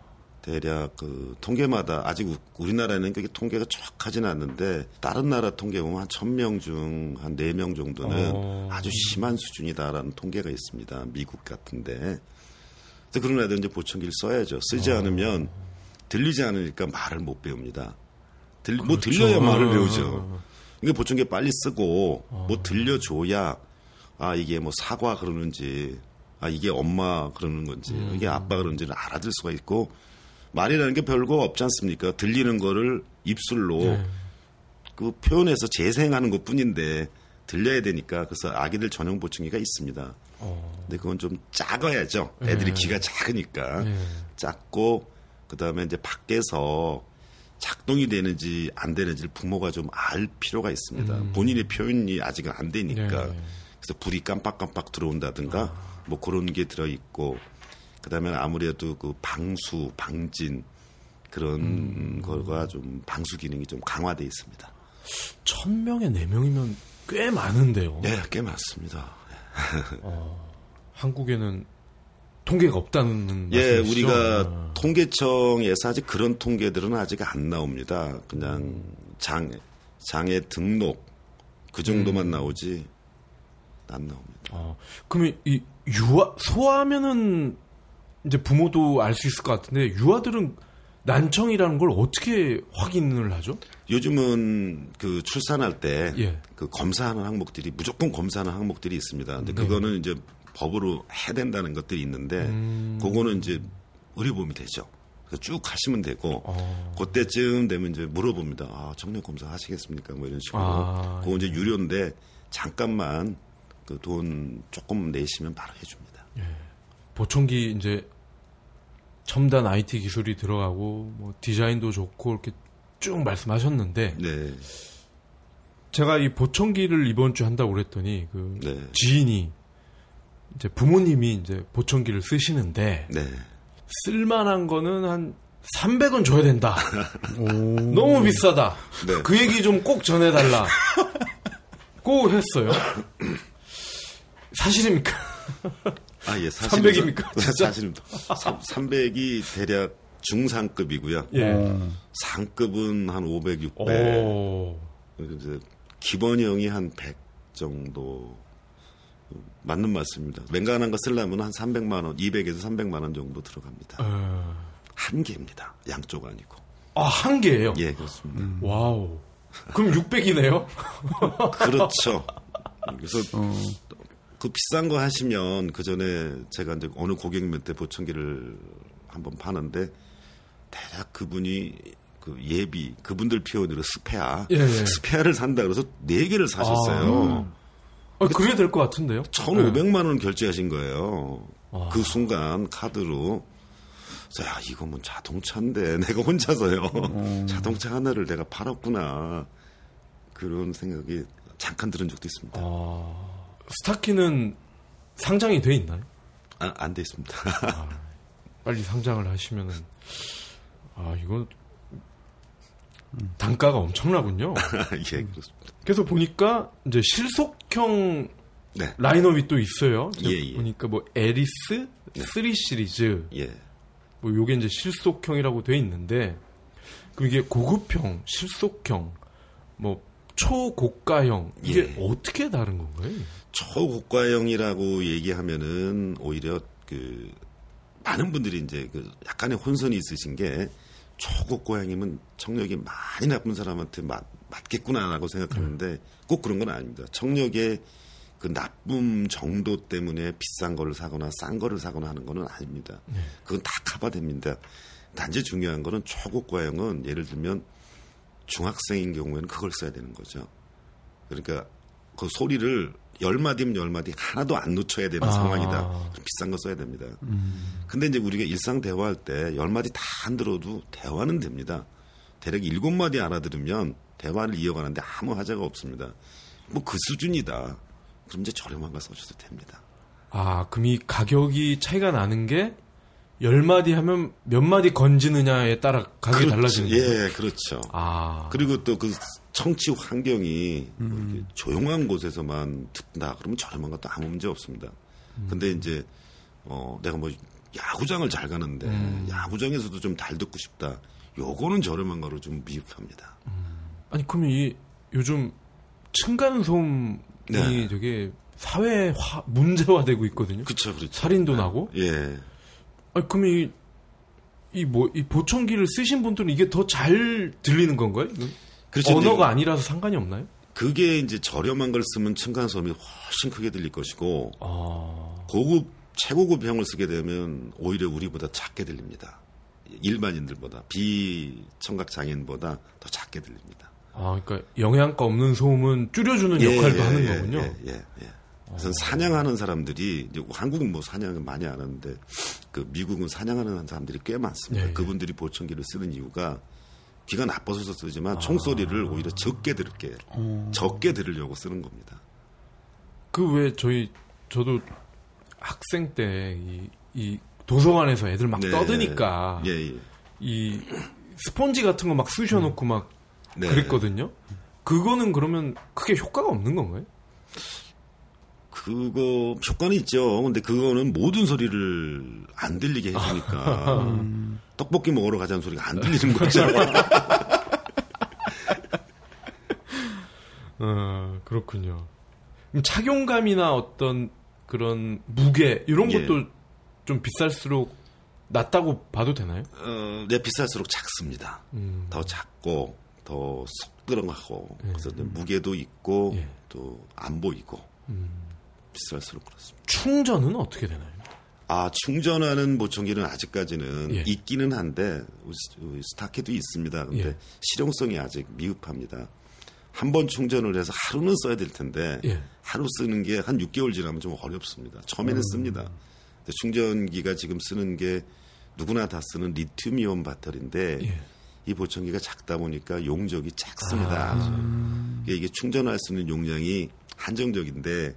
Speaker 3: 대략 그 통계마다 아직 우리나라에는 그게 통계가 정확하지는 않는데 다른 나라 통계 보면 한 천 명 중 한 네 명 정도는 어. 아주 심한 수준이다라는 통계가 있습니다. 미국 같은데. 그런 애들 이제 보청기를 써야죠. 쓰지 어. 않으면 들리지 않으니까 말을 못 배웁니다. 들, 뭐 그렇죠. 뭐 들려야 말을 배우죠. 이게 보청기 빨리 쓰고 어. 뭐 들려줘야 아 이게 뭐 사과 그러는지 아 이게 엄마 그러는 건지 음. 이게 아빠 그러는지를 알아들 수가 있고 말이라는 게 별거 없지 않습니까? 들리는 거를 입술로 네. 그 표현해서 재생하는 것 뿐인데 들려야 되니까 그래서 아기들 전용 보청기가 있습니다. 어. 근데 그건 좀 작아야죠. 애들이 네. 귀가 작으니까 네. 작고 그 다음에 이제 밖에서 작동이 되는지 안 되는지를 부모가 좀 알 필요가 있습니다. 음. 본인의 표현이 아직은 안 되니까 네. 그래서 불이 깜빡깜빡 들어온다든가 아. 뭐 그런 게 들어 있고 그 다음에 아무래도 그 방수 방진 그런 음. 거가 좀 방수 기능이 좀 강화돼 있습니다.
Speaker 2: 천 명에 네 명이면 꽤 많은데요.
Speaker 3: 네, 꽤 많습니다.
Speaker 2: 어, 한국에는 통계가 없다는
Speaker 3: 예, 말씀이시죠? 우리가 아. 통계청에서 아직 그런 통계들은 아직 안 나옵니다. 그냥 장 장애 등록 그 정도만 음. 나오지 안 나옵니다.
Speaker 2: 아, 그러면 이 유아 소아면은 이제 부모도 알 수 있을 것 같은데 유아들은 난청이라는 걸 어떻게 확인을 하죠?
Speaker 3: 요즘은 그 출산할 때그 예. 그 검사하는 항목들이 무조건 검사하는 항목들이 있습니다. 근데 네. 그거는 이제 법으로 해야 된다는 것들이 있는데 음. 그거는 이제 의료보험이 되죠. 쭉 하시면 되고 어. 그때쯤 되면 이제 물어봅니다. 아, 청력 검사 하시겠습니까? 뭐 이런 식으로. 아. 그거 이제 유료인데 잠깐만 그 돈 조금 내시면 바로 해줍니다. 예.
Speaker 2: 보청기 이제 첨단 IT 기술이 들어가고 뭐 디자인도 좋고 이렇게 쭉 말씀하셨는데 네. 제가 이 보청기를 이번 주 한다고 그랬더니 그 네. 지인이 이제 부모님이 이제 보청기를 쓰시는데 네. 쓸만한 거는 한 300원 줘야 된다. 너무 비싸다. 네. 그 얘기 좀 꼭 전해달라. 꼭 했어요. 사실입니까?
Speaker 3: 아, 예,
Speaker 2: 사실 300입니까?
Speaker 3: 사실입니다. 300이 대략 중상급이고요. 예. 상급은 한 500, 600. 오. 이제 기본형이 한 100 정도 맞는 말씀입니다. 웬만한 거 쓰려면 한 300만 원, 200에서 300만 원 정도 들어갑니다. 어... 한 개입니다. 양쪽 아니고.
Speaker 2: 아, 한 개예요?
Speaker 3: 예, 그렇습니다. 음.
Speaker 2: wow. 그럼 600이네요?
Speaker 3: 그렇죠. 그래서 어... 그 비싼 거 하시면 그 전에 제가 이제 어느 고객님한테 보청기를 한번 파는데 대략 그분이 그 예비 그분들 표현으로 스페아 예, 예. 스페아를 산다 그래서 네 개를 사셨어요.
Speaker 2: 아, 아 그래야 될 것 같은데요?
Speaker 3: 1,500만 원 결제하신 거예요. 아. 그 순간 카드로. 야, 이거 뭐 자동차인데 내가 혼자서요. 음. 자동차 하나를 내가 팔았구나. 그런 생각이 잠깐 들은 적도 있습니다. 아.
Speaker 2: 스타키는 상장이 돼 있나요?
Speaker 3: 아, 안돼 있습니다. 아,
Speaker 2: 빨리 상장을 하시면은 아 이건 단가가 엄청나군요.
Speaker 3: 예, 그렇습니다.
Speaker 2: 그래서 보니까 이제 실속형 네. 라인업이 또 있어요. 예, 예. 보니까 뭐 Aries 네. 3 시리즈, 예. 뭐 요게 이제 실속형이라고 돼 있는데 그럼 이게 고급형, 실속형, 뭐 초고가형 이게 예. 어떻게 다른 건가요?
Speaker 3: 초고가형이라고 얘기하면은 오히려 그 많은 분들이 이제 그 약간의 혼선이 있으신 게 초고가형이면 청력이 많이 나쁜 사람한테 맞, 맞겠구나라고 생각하는데 음. 꼭 그런 건 아닙니다. 청력의 그 나쁨 정도 때문에 비싼 거를 사거나 싼 거를 사거나 하는 거는 아닙니다. 네. 그건 다 커버됩니다. 단지 중요한 거는 초고가형은 예를 들면 중학생인 경우에는 그걸 써야 되는 거죠. 그러니까 그 소리를 열 마디면 열 마디 하나도 안 놓쳐야 되는 아. 상황이다. 비싼 거 써야 됩니다. 음. 근데 이제 우리가 일상 대화할 때 열 마디 다 안 들어도 대화는 됩니다. 대략 일곱 마디 알아들으면 대화를 이어가는데 아무 하자가 없습니다. 뭐 그 수준이다. 그럼 이제 저렴한 거 써줘도 됩니다.
Speaker 2: 아, 그럼 이 가격이 차이가 나는 게 열 마디 하면 몇 마디 건지느냐에 따라 가격이. 달라지는 거예요.
Speaker 3: 예, 그렇죠. 아. 그리고 또 그 청취 환경이 음. 조용한 곳에서만 듣다 그러면 저렴한 것도 아무 문제 없습니다. 음. 근데 이제 어 내가 뭐 야구장을 잘 가는데 음. 야구장에서도 좀 잘 듣고 싶다. 요거는 저렴한 거로 좀 미흡합니다. 음.
Speaker 2: 아니 그러면 이 요즘 층간 소음이 네. 되게 사회화 문제화되고 있거든요.
Speaker 3: 그렇죠, 그렇죠.
Speaker 2: 살인도 네. 나고.
Speaker 3: 예.
Speaker 2: 아니, 그럼 이, 이 뭐, 이 보청기를 쓰신 분들은 이게 더 잘 들리는 건가요? 그렇죠. 언어가 아니라서 상관이 없나요?
Speaker 3: 그게 이제 저렴한 걸 쓰면 층간소음이 훨씬 크게 들릴 것이고, 아... 고급, 최고급 형을 쓰게 되면 오히려 우리보다 작게 들립니다. 일반인들보다, 비청각 장애인보다 더 작게 들립니다.
Speaker 2: 아, 그러니까 영양가 없는 소음은 줄여주는
Speaker 3: 예,
Speaker 2: 역할도
Speaker 3: 예,
Speaker 2: 하는
Speaker 3: 예,
Speaker 2: 거군요.
Speaker 3: 예, 예, 예. 그래서 사냥하는 사람들이 이제 한국은 뭐 사냥을 많이 안 하는데 그 미국은 사냥하는 사람들이 꽤 많습니다.
Speaker 2: 예, 예.
Speaker 3: 그분들이 보청기를 쓰는 이유가 귀가 나빠서 쓰지만
Speaker 2: 아.
Speaker 3: 총소리를 오히려 적게 들을게
Speaker 2: 어.
Speaker 3: 적게 들으려고 쓰는 겁니다.
Speaker 2: 그 왜 저희 저도 학생 때이 이 도서관에서 애들 막
Speaker 3: 네.
Speaker 2: 떠드니까
Speaker 3: 예, 예.
Speaker 2: 이 스폰지 같은 거 막 쑤셔놓고 막
Speaker 3: 네.
Speaker 2: 그랬거든요. 그거는 그러면 크게 효과가 없는 건가요?
Speaker 3: 그거 효과는 있죠. 근데 그거는 모든 소리를 안 들리게 해주니까 떡볶이 먹으러 가자는 소리가 안 들리는 거죠.
Speaker 2: 어, 그렇군요. 착용감이나 어떤 그런 무게 이런
Speaker 3: 예.
Speaker 2: 것도 좀 비쌀수록 낫다고 봐도 되나요?
Speaker 3: 어, 내 비쌀수록 작습니다.
Speaker 2: 음.
Speaker 3: 더 작고 더속 들어가고 그래서 무게도 있고
Speaker 2: 예.
Speaker 3: 또안 보이고 비쌀수록 그렇습니다.
Speaker 2: 충전은 어떻게 되나요?
Speaker 3: 아 충전하는 보청기는 아직까지는
Speaker 2: 예.
Speaker 3: 있기는 한데 우리 스- 우리 스타키도 있습니다. 근데
Speaker 2: 예.
Speaker 3: 실용성이 아직 미흡합니다. 한 번 충전을 해서 하루는 써야 될 텐데
Speaker 2: 예.
Speaker 3: 하루 쓰는 게 한 6개월 지나면 좀 어렵습니다. 처음에는
Speaker 2: 음.
Speaker 3: 씁니다. 충전기가 지금 쓰는 게 누구나 다 쓰는 리튬이온 배터리인데
Speaker 2: 예.
Speaker 3: 이 보청기가 작다 보니까 용적이 작습니다.
Speaker 2: 아.
Speaker 3: 이게, 충전할 수 있는 용량이 한정적인데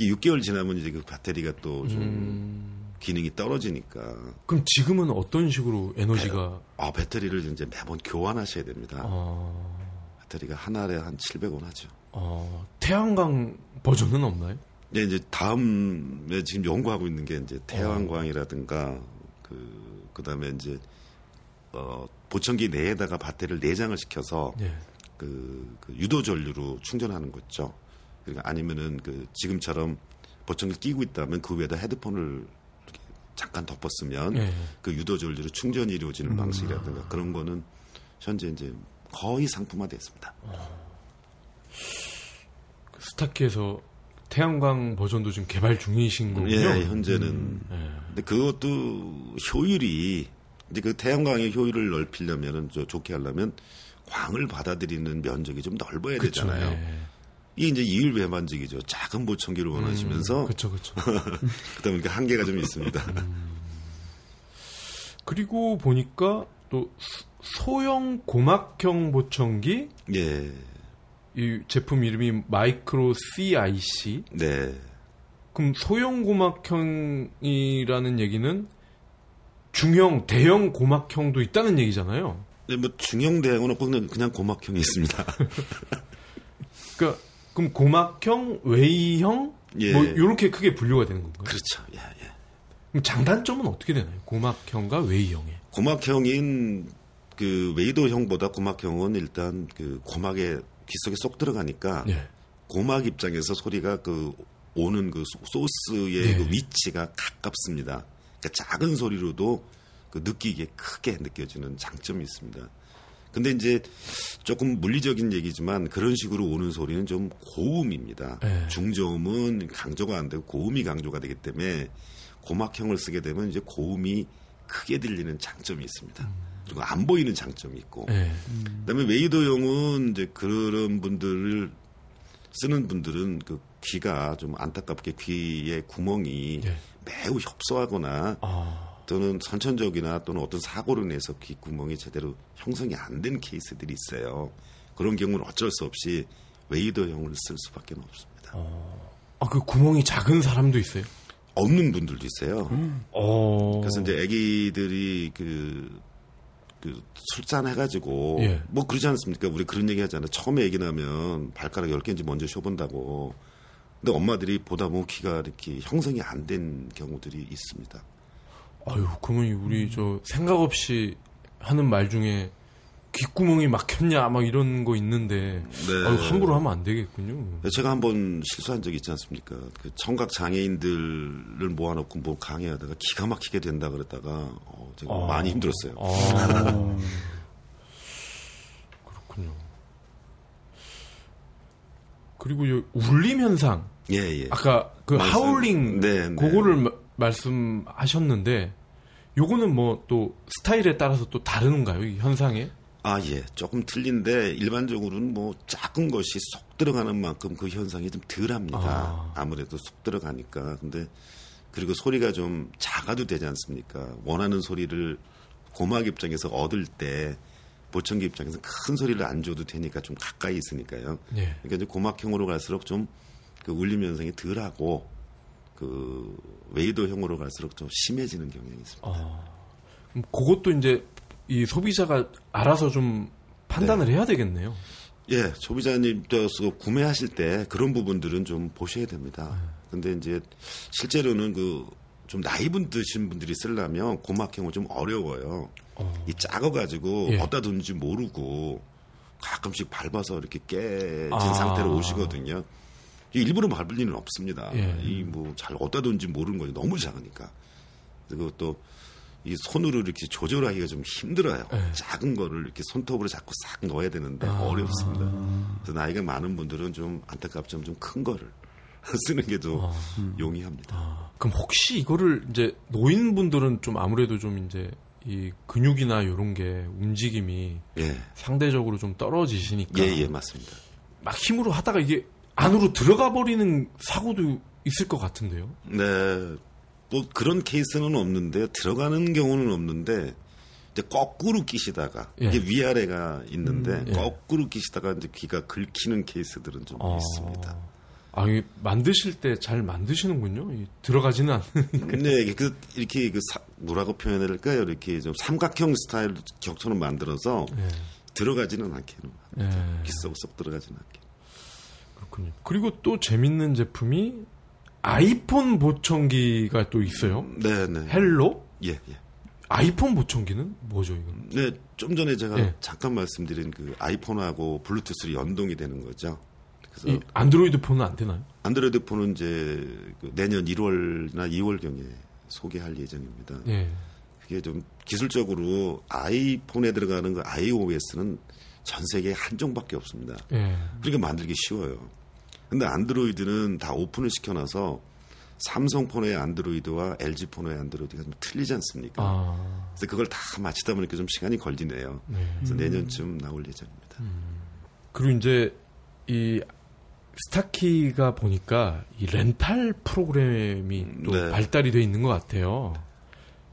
Speaker 3: 6개월 지나면 이제 그 배터리가 또좀
Speaker 2: 음.
Speaker 3: 기능이 떨어지니까
Speaker 2: 그럼 지금은 어떤 식으로 에너지가
Speaker 3: 아 배터리를 이제 매번 교환하셔야 됩니다.
Speaker 2: 어,
Speaker 3: 배터리가 한 알에 한 700원 하죠.
Speaker 2: 어, 태양광 버전은 없나요?
Speaker 3: 네, 이제 다음에 지금 연구하고 있는 게 이제 태양광이라든가 그 그다음에 이제 어 보청기 내에다가 배터리를 내장을 시켜서
Speaker 2: 예.
Speaker 3: 그, 그 유도 전류로 충전하는 거죠. 그러니까 아니면은 그 지금처럼 보청기 끼고 있다면 그 위에다 헤드폰을 잠깐 덮었으면
Speaker 2: 예.
Speaker 3: 그 유도 전류로 충전이 이루어지는 방식이라든가 그런 거는 현재 이제 거의 상품화됐습니다.
Speaker 2: 그 스타키에서 태양광 버전도 지금 개발 중이신 거군요.
Speaker 3: 예, 현재는.
Speaker 2: 예.
Speaker 3: 근데 그것도 효율이 이제 그 태양광의 효율을 넓히려면은 저 좋게 하려면 광을 받아들이는 면적이 좀 넓어야
Speaker 2: 그쵸,
Speaker 3: 되잖아요.
Speaker 2: 예.
Speaker 3: 이게 이제 이율배반적이죠. 작은 보청기를 원하시면서
Speaker 2: 그렇죠, 그렇죠.
Speaker 3: 그다 보니까 한계가 좀 있습니다.
Speaker 2: 그리고 보니까 또 소- 소형 고막형 보청기
Speaker 3: 예,
Speaker 2: 이 제품 이름이 마이크로 CIC.
Speaker 3: 네,
Speaker 2: 그럼 소형 고막형이라는 얘기는 중형, 대형 고막형도 있다는 얘기잖아요.
Speaker 3: 네, 뭐 중형 대형은 없고 그냥, 그냥 고막형이 있습니다.
Speaker 2: 그러니까 그럼 고막형, 웨이형
Speaker 3: 예.
Speaker 2: 뭐 이렇게 크게 분류가 되는 건가요?
Speaker 3: 그렇죠. 예, 예.
Speaker 2: 그럼 장단점은 어떻게 되나요? 고막형과 웨이형의.
Speaker 3: 고막형인 그 웨이도형보다 고막형은 일단 그 고막에 귀 속에 쏙 들어가니까
Speaker 2: 예.
Speaker 3: 고막 입장에서 소리가 그 오는 그 소- 소스의
Speaker 2: 네.
Speaker 3: 그 위치가 가깝습니다. 그러니까 작은 소리로도 그 느끼기에 크게 느껴지는 장점이 있습니다. 근데 이제 조금 물리적인 얘기지만 그런 식으로 오는 소리는 좀 고음입니다.
Speaker 2: 네.
Speaker 3: 중저음은 강조가 안 되고 고음이 강조가 되기 때문에 고막형을 쓰게 되면 이제 고음이 크게 들리는 장점이 있습니다. 그리고 안 보이는 장점이 있고
Speaker 2: 예.
Speaker 3: 그다음에 웨이도형은 이제 그런 분들을 쓰는 분들은 그 귀가 좀 안타깝게 귀에 구멍이
Speaker 2: 예.
Speaker 3: 매우 협소하거나
Speaker 2: 아,
Speaker 3: 또는 선천적이나 또는 어떤 사고로 인해서 귀 구멍이 제대로 형성이 안 된 케이스들이 있어요. 그런 경우는 어쩔 수 없이 웨이도형을 쓸 수밖에 없습니다.
Speaker 2: 아, 그 구멍이 작은 사람도 있어요?
Speaker 3: 없는 분들도 있어요.
Speaker 2: 어.
Speaker 3: 그래서 이제 아기들이 그, 그 술잔 해가지고
Speaker 2: 예.
Speaker 3: 뭐 그러지 않습니까? 우리 그런 얘기 하잖아요. 처음에 아기 나면 발가락 10개인지 먼저 쉬어본다고. 근데 엄마들이 보다 보면 귀가 이렇게 형성이 안 된 경우들이 있습니다.
Speaker 2: 아유, 그러면 우리 저 생각 없이 하는 말 중에 귓구멍이 막혔냐 막 이런 거 있는데
Speaker 3: 네.
Speaker 2: 아유, 함부로 하면 안 되겠군요.
Speaker 3: 제가 한번 실수한 적이 있지 않습니까? 그 청각 장애인들을 모아놓고 뭐 강의하다가 기가 막히게 된다 그랬다가 어, 제가
Speaker 2: 아.
Speaker 3: 많이 힘들었어요.
Speaker 2: 아. 그렇군요. 그리고 요 울림 현상
Speaker 3: 예, 예.
Speaker 2: 아까 그 하울링
Speaker 3: 네, 네.
Speaker 2: 그거를 마- 말씀하셨는데 요거는 뭐 또 스타일에 따라서 또 다른가요? 이 현상에?
Speaker 3: 아, 예. 조금 틀린데 일반적으로는 뭐 작은 것이 쏙 들어가는 만큼 그 현상이 좀 덜합니다. 아. 무래도쏙 들어가니까. 근데 그리고 소리가 좀 작아도 되지 않습니까? 원하는 소리를 고막 입장에서 얻을 때 보청기 입장에서 큰 소리를 안 줘도 되니까 좀 가까이 있으니까요. 네. 그러니까 이제 고막형으로 갈수록 좀 그 울림 현상이 덜하고 그 웨이도형으로 갈수록 좀 심해지는 경향이 있습니다. 아,
Speaker 2: 그것도 이제 이 소비자가 알아서 좀 판단을 네. 해야 되겠네요.
Speaker 3: 예, 소비자님께서 구매하실 때 그런 부분들은 좀 보셔야 됩니다. 네. 근데 이제 실제로는 그 좀 나이 분 드신 분들이 쓰려면 고막형은 좀 어려워요. 어. 이 작아가지고 예. 어디다 둔지 모르고 가끔씩 밟아서 이렇게 깨진 아. 상태로 오시거든요. 일부러 밟을 리는 없습니다. 예. 이뭐 잘 어디다 둔지 모르는 거죠. 너무 작으니까. 그리고 또 이 손으로 이렇게 조절하기가 좀 힘들어요. 네. 작은 거를 이렇게 손톱으로 자꾸 싹 넣어야 되는데 아. 어렵습니다. 그래서 나이가 많은 분들은 좀 안타깝지만 좀 큰 거를 쓰는 게더 아. 용이합니다. 아.
Speaker 2: 그럼 혹시 이거를 이제 노인분들은 좀 아무래도 좀 이제 이 근육이나 이런 게 움직임이 예. 상대적으로 좀 떨어지시니까
Speaker 3: 예, 예, 맞습니다.
Speaker 2: 막 힘으로 하다가 이게 안으로 들어가 버리는 사고도 있을 것 같은데요.
Speaker 3: 네. 뭐 그런 케이스는 없는데 들어가는 경우는 없는데 이제 거꾸로 끼시다가 예. 이게 위아래가 있는데 음, 예. 거꾸로 끼시다가 이제 귀가 긁히는 케이스들은 좀 어... 있습니다.
Speaker 2: 아, 이 만드실 때 잘 만드시는군요. 들어가지는 않는.
Speaker 3: 네, 그 이렇게 그 사, 뭐라고 표현해야 될까요? 이렇게 좀 삼각형 스타일 격처럼 만들어서 예. 들어가지는 않게 예. 귀쏙쏙 들어가지는 않게.
Speaker 2: 그렇군요. 그리고 또 재밌는 제품이 아이폰 보청기가 또 있어요.
Speaker 3: 네, 네.
Speaker 2: Halo?
Speaker 3: 예, 예.
Speaker 2: 아이폰 보청기는 뭐죠, 이건?
Speaker 3: 네, 좀 전에 제가 예. 잠깐 말씀드린 그 아이폰하고 블루투스로 연동이 되는 거죠.
Speaker 2: 그래서 안드로이드 폰은 안 되나요?
Speaker 3: 안드로이드 폰은 이제 그 내년 1월이나 2월 경에 소개할 예정입니다. 예. 그게 좀 기술적으로 아이폰에 들어가는 그 iOS는 전 세계에 한 종밖에 없습니다. 예. 그러니까 만들기 쉬워요. 근데 안드로이드는 다 오픈을 시켜놔서 삼성 폰의 안드로이드와 LG폰의 안드로이드가 좀 틀리지 않습니까? 아. 그래서 그걸 다 맞추다 보니까 좀 시간이 걸리네요. 네. 그래서 내년쯤 나올 예정입니다. 음.
Speaker 2: 그리고 이제 이 스타키가 보니까 이 렌탈 프로그램이 또 네. 발달이 돼 있는 것 같아요.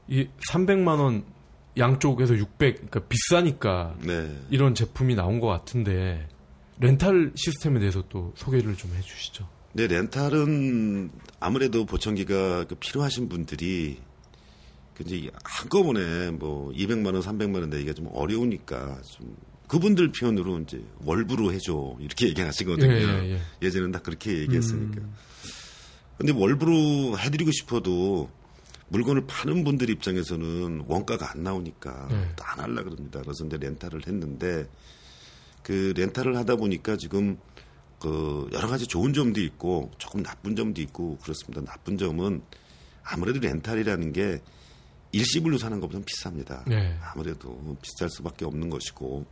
Speaker 2: 이 300만 원 양쪽에서 600, 그러니까 비싸니까 네. 이런 제품이 나온 것 같은데 렌탈 시스템에 대해서 또 소개를 좀 해주시죠.
Speaker 3: 네, 렌탈은 아무래도 보청기가 그 필요하신 분들이 그 이제 한꺼번에 뭐 200만 원, 300만 원 내기가 좀 어려우니까 좀 그분들 표현으로 이제 월부로 해줘 이렇게 얘기하시거든요. 예, 예, 전에는다 그렇게 얘기했으니까. 음. 근데 월부로 해드리고 싶어도 물건을 파는 분들 입장에서는 원가가 안 나오니까 네. 또안 할라 그럽니다. 그래서 이제 렌탈을 했는데 그 렌탈을 하다 보니까 지금 그 여러 가지 좋은 점도 있고 조금 나쁜 점도 있고 그렇습니다. 나쁜 점은 아무래도 렌탈이라는 게 일시불로 사는 것보다 비쌉니다. 네. 아무래도 비쌀 수밖에 없는 것이고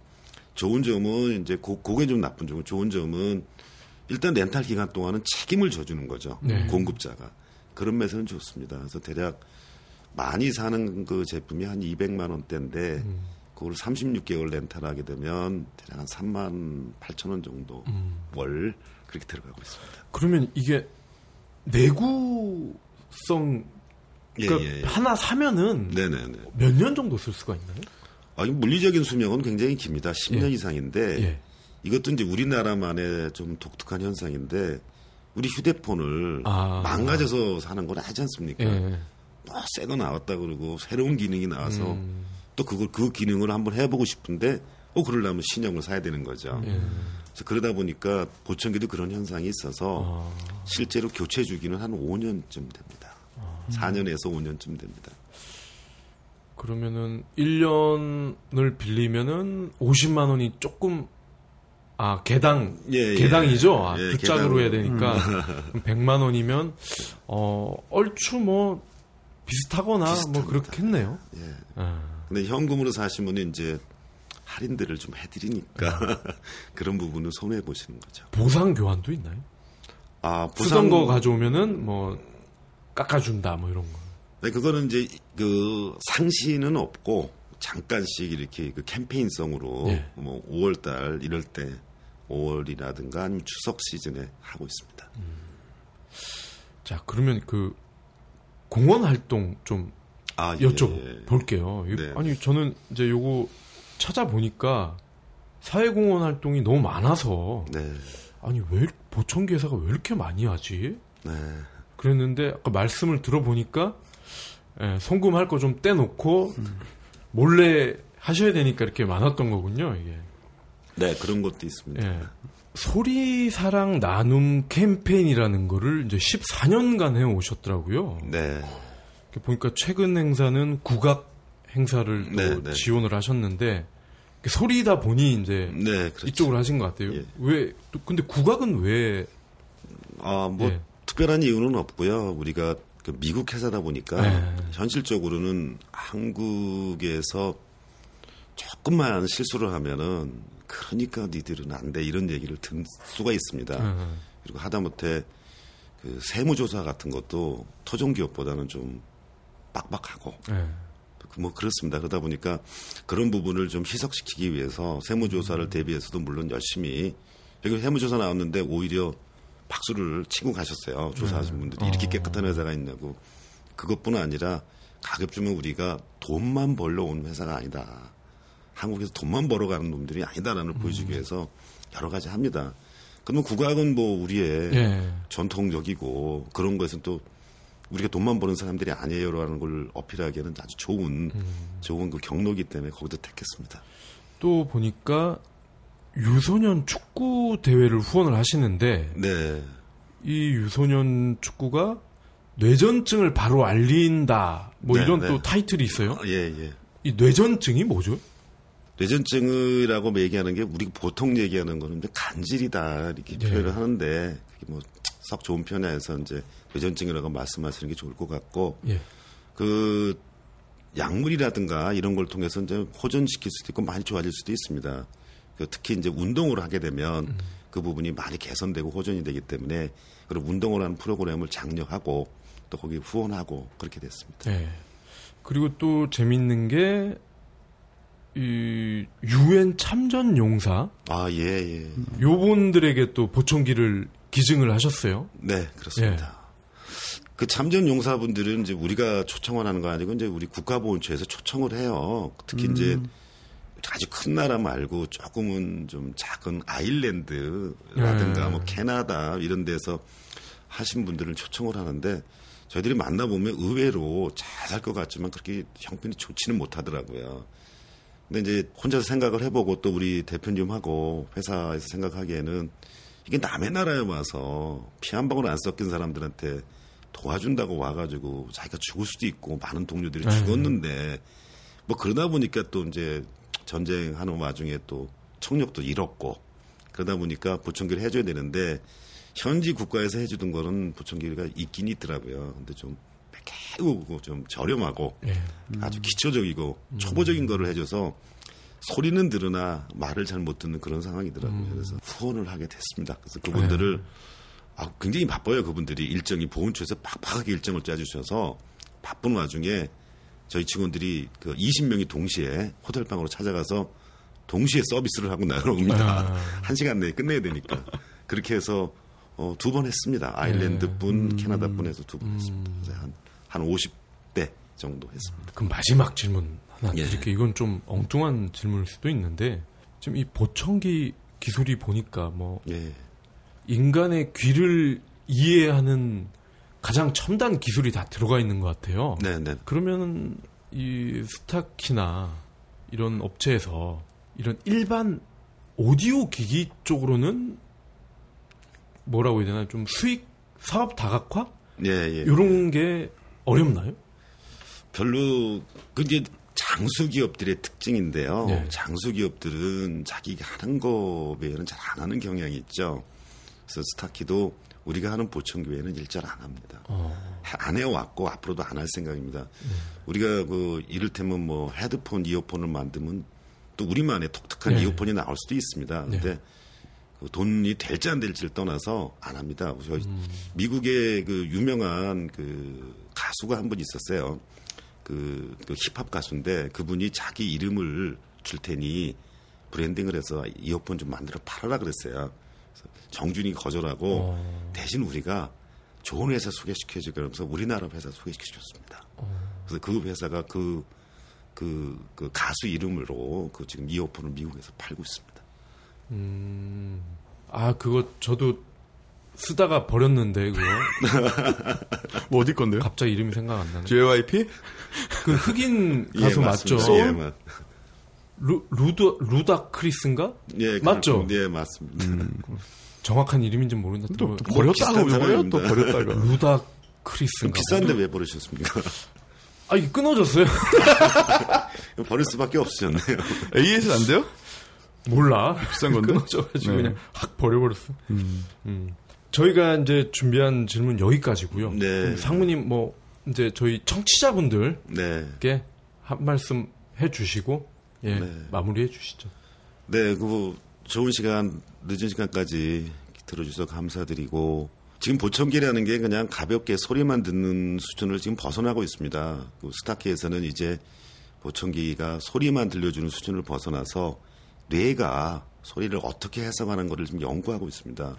Speaker 3: 좋은 점은 이제 고, 그게 좀 나쁜 점은 좋은 점은 일단 렌탈 기간 동안은 책임을 져주는 거죠. 네. 공급자가 그런 면에서는 좋습니다. 그래서 대략 많이 사는 그 제품이 한 200만 원대인데 음. 그걸 36개월 렌탈하게 되면 대략 한 3만 8천 원 정도 음. 월 그렇게 들어가고 있습니다.
Speaker 2: 그러면 이게 내구성 그러니까 예, 예, 예. 하나 사면은 몇 년 정도 쓸 수가 있나요?
Speaker 3: 아, 물리적인 수명은 굉장히 깁니다. 10년 예. 이상인데 예. 이것도 이제 우리나라만의 좀 독특한 현상인데 우리 휴대폰을 아, 망가져서 사는 건 하지 않습니까? 예. 뭐새거 나왔다 그러고 새로운 기능이 나와서 음. 또 그걸 그 기능을 한번 해보고 싶은데 어 그러려면 신형을 사야 되는 거죠. 예. 그래서 그러다 보니까 보청기도 그런 현상이 있어서 아. 실제로 교체 주기는 한 5년쯤 됩니다. 아. 4년에서 5년쯤 됩니다.
Speaker 2: 그러면은 1년을 빌리면은 50만 원이 조금 아 개당 예, 예. 개당이죠. 아, 예, 짝으로 해야 되니까 음. 100만 원이면 어 얼추 뭐 비슷하거나 뭐 비슷합니다. 뭐 그렇겠네요. 예.
Speaker 3: 아. 근데 현금으로 사시면 이제 할인들을 좀 해드리니까 그런 부분을 손해 보시는 거죠.
Speaker 2: 보상 교환도 있나요? 아 보상 거 가져오면은 뭐 깎아준다 뭐 이런 거.
Speaker 3: 네 그거는 이제 그 상시는 없고 잠깐씩 이렇게 그 캠페인성으로 예. 뭐 5월달 이럴 때 5월이라든가 아니면 추석 시즌에 하고 있습니다. 음.
Speaker 2: 자 그러면 그 공원 활동 좀 아, 여쭤 예. 볼게요. 네. 아니 저는 이제 요거 찾아보니까 사회공헌 활동이 너무 많아서 네. 아니 왜 보청기 회사가 왜 이렇게 많이 하지? 네. 그랬는데 아까 말씀을 들어보니까 예, 송금할 거 좀 떼놓고 음. 몰래 하셔야 되니까 이렇게 많았던 거군요. 이게.
Speaker 3: 네 그런 것도 있습니다. 예.
Speaker 2: 소리 사랑 나눔 캠페인이라는 거를 이제 14년간 해 오셨더라고요. 네. 보니까 최근 행사는 국악 행사를 네, 네. 지원을 하셨는데 소리다 보니 이제 네, 그렇죠. 이쪽으로 하신 것 같아요. 예. 왜? 근데 국악은 왜?
Speaker 3: 아뭐 예. 특별한 이유는 없고요. 우리가 그 미국 회사다 보니까 네. 현실적으로는 한국에서 조금만 실수를 하면은 그러니까 니들은 안 돼 이런 얘기를 든 수가 있습니다. 음. 그리고 하다못해 그 세무조사 같은 것도 토종기업보다는 좀 빡빡하고 네. 뭐 그렇습니다. 그러다 보니까 그런 부분을 좀 희석시키기 위해서 세무조사를 음. 대비해서도 물론 열심히 여기 세무조사 나왔는데 오히려 박수를 치고 가셨어요. 조사하신 네. 분들이 이렇게 어. 깨끗한 회사가 있냐고. 그것뿐 아니라 가급적이면 우리가 돈만 벌러 온 회사가 아니다. 한국에서 돈만 벌어가는 놈들이 아니다라는 걸 음. 보여주기 위해서 여러 가지 합니다. 그러면 국악은 뭐 우리의 예. 전통적이고 그런 것은 또 우리가 돈만 버는 사람들이 아니에요라는 걸 어필하기에는 아주 좋은 음. 좋은 그 경로기 때문에 거기도 택했습니다.
Speaker 2: 또 보니까 유소년 축구 대회를 후원을 하시는데 네. 이 유소년 축구가 뇌전증을 바로 알린다 뭐 네, 이런 네. 또 타이틀이 있어요. 아, 예 예. 이 뇌전증이 뭐죠?
Speaker 3: 뇌전증이라고 얘기하는 게 우리가 보통 얘기하는 거는 간질이다 이렇게 네. 표현을 하는데 그게 뭐 썩 좋은 표현이 아니라서 이제 뇌전증이라고 말씀하시는 게 좋을 것 같고 예. 그 약물이라든가 이런 걸 통해서 이제 호전시킬 수도 있고 많이 좋아질 수도 있습니다. 그 특히 이제 운동을 하게 되면 음. 그 부분이 많이 개선되고 호전이 되기 때문에 그런 운동을 하는 프로그램을 장려하고 또 거기 후원하고 그렇게 됐습니다. 네.
Speaker 2: 그리고 또 재밌는 게 이 유엔 참전 용사
Speaker 3: 아 예 예.
Speaker 2: 요분들에게 또 보청기를 기증을 하셨어요.
Speaker 3: 네 그렇습니다. 예. 그 참전 용사분들은 이제 우리가 초청을 하는 거 아니고 이제 우리 국가보훈처에서 초청을 해요. 특히 음. 이제 아주 큰 나라 말고 조금은 좀 작은 아일랜드라든가 예. 뭐 캐나다 이런 데서 하신 분들을 초청을 하는데 저희들이 만나보면 의외로 잘 살 것 같지만 그렇게 형편이 좋지는 못하더라고요. 근데 이제 혼자서 생각을 해보고 또 우리 대표님하고 회사에서 생각하기에는 이게 남의 나라에 와서 피 한 방울 안 섞인 사람들한테 도와준다고 와가지고 자기가 죽을 수도 있고 많은 동료들이. 네. 죽었는데 뭐 그러다 보니까 또 이제 전쟁하는 와중에 또 청력도 잃었고 그러다 보니까 보청기를 해줘야 되는데 현지 국가에서 해주던 거는 보청기가 있긴 있더라고요. 근데 좀 매우 좀 저렴하고 예. 음. 아주 기초적이고 음. 초보적인 거를 해줘서 소리는 들으나 말을 잘 못 듣는 그런 상황이더라고요. 음. 그래서 후원을 하게 됐습니다. 그래서 그분들을 예. 아, 굉장히 바빠요. 그분들이 일정이 보훈처에서 빡빡하게 일정을 짜주셔서 바쁜 와중에 저희 직원들이 그 20명이 동시에 호텔 방으로 찾아가서 동시에 서비스를 하고 나옵니다. 아. 한 시간 내에 끝내야 되니까. 그렇게 해서 어, 두 번 했습니다. 아일랜드 분, 음. 캐나다 분에서 두번 했습니다. 한, 한 50대 정도 했습니다.
Speaker 2: 그럼 마지막 질문 하나 예. 드릴게요. 이건 좀 엉뚱한 질문일 수도 있는데 지금 이 보청기 기술이 보니까 뭐 예. 인간의 귀를 이해하는 가장 첨단 기술이 다 들어가 있는 것 같아요. 네, 네. 그러면 이 스타키나 이런 업체에서 이런 일반 오디오 기기 쪽으로는 뭐라고 해야 되나 좀 수익 사업 다각화 예, 예. 이런 게 어렵나요?
Speaker 3: 별로 그게 장수 기업들의 특징인데요. 예. 장수 기업들은 자기가 하는 거 외에는 잘 안 하는 경향이 있죠. 그래서 스타키도 우리가 하는 보청 외에는 일절 안 합니다. 어. 안 해왔고 앞으로도 안 할 생각입니다. 네. 우리가 그 이를테면 뭐 헤드폰, 이어폰을 만들면 또 우리만의 독특한 네. 이어폰이 나올 수도 있습니다. 네. 근데 그 돈이 될지 안 될지를 떠나서 안 합니다. 저희 음. 미국의 그 유명한 그 가수가 한 분 있었어요. 그, 그 힙합 가수인데 그분이 자기 이름을 줄 테니 브랜딩을 해서 이어폰 좀 만들어 팔아라 그랬어요. 정준이 거절하고 어. 대신 우리가 좋은 회사 소개시켜주고 그러면서 우리나라 회사 소개시켜줬습니다. 어. 그래서 그 회사가 그, 그, 그 가수 이름으로 그 지금 이어폰을 미국에서 팔고 있습니다.
Speaker 2: 음, 아, 그거 저도 쓰다가 버렸는데, 그거.
Speaker 1: 뭐 어디 건데요?
Speaker 2: 갑자기 이름이 생각 안 나네.
Speaker 1: JYP?
Speaker 2: 그 흑인 예, 가수 예, 맞죠? 예, 맞... 루, 루드, 루다 크리스인가?
Speaker 3: 예,
Speaker 2: 맞죠?
Speaker 3: 예, 맞습니다. 음.
Speaker 2: 정확한 이름인지 모르는데
Speaker 1: 또, 또 버렸다고 왜또 버렸다가
Speaker 2: 루다 크리스인가?
Speaker 3: 비싼데 왜 버리셨습니까?
Speaker 2: 아, 이게 끊어졌어요.
Speaker 3: 버릴 수밖에 없으셨네요.
Speaker 1: AS 안 돼요?
Speaker 2: 몰라.
Speaker 1: 비싼 건데?
Speaker 2: 끊어져가지고 네. 그냥 확 버려버렸어. 음. 음. 저희가 이제 준비한 질문 여기까지고요. 네. 상무님 뭐 이제 저희 청취자분들께 네. 한 말씀 해주시고 예 네. 마무리해 주시죠.
Speaker 3: 네, 그 좋은 시간 늦은 시간까지 들어주셔서 감사드리고 지금 보청기라는 게 그냥 가볍게 소리만 듣는 수준을 지금 벗어나고 있습니다. 그 스타키에서는 이제 보청기가 소리만 들려주는 수준을 벗어나서 뇌가 소리를 어떻게 해석하는 것을 지금 연구하고 있습니다.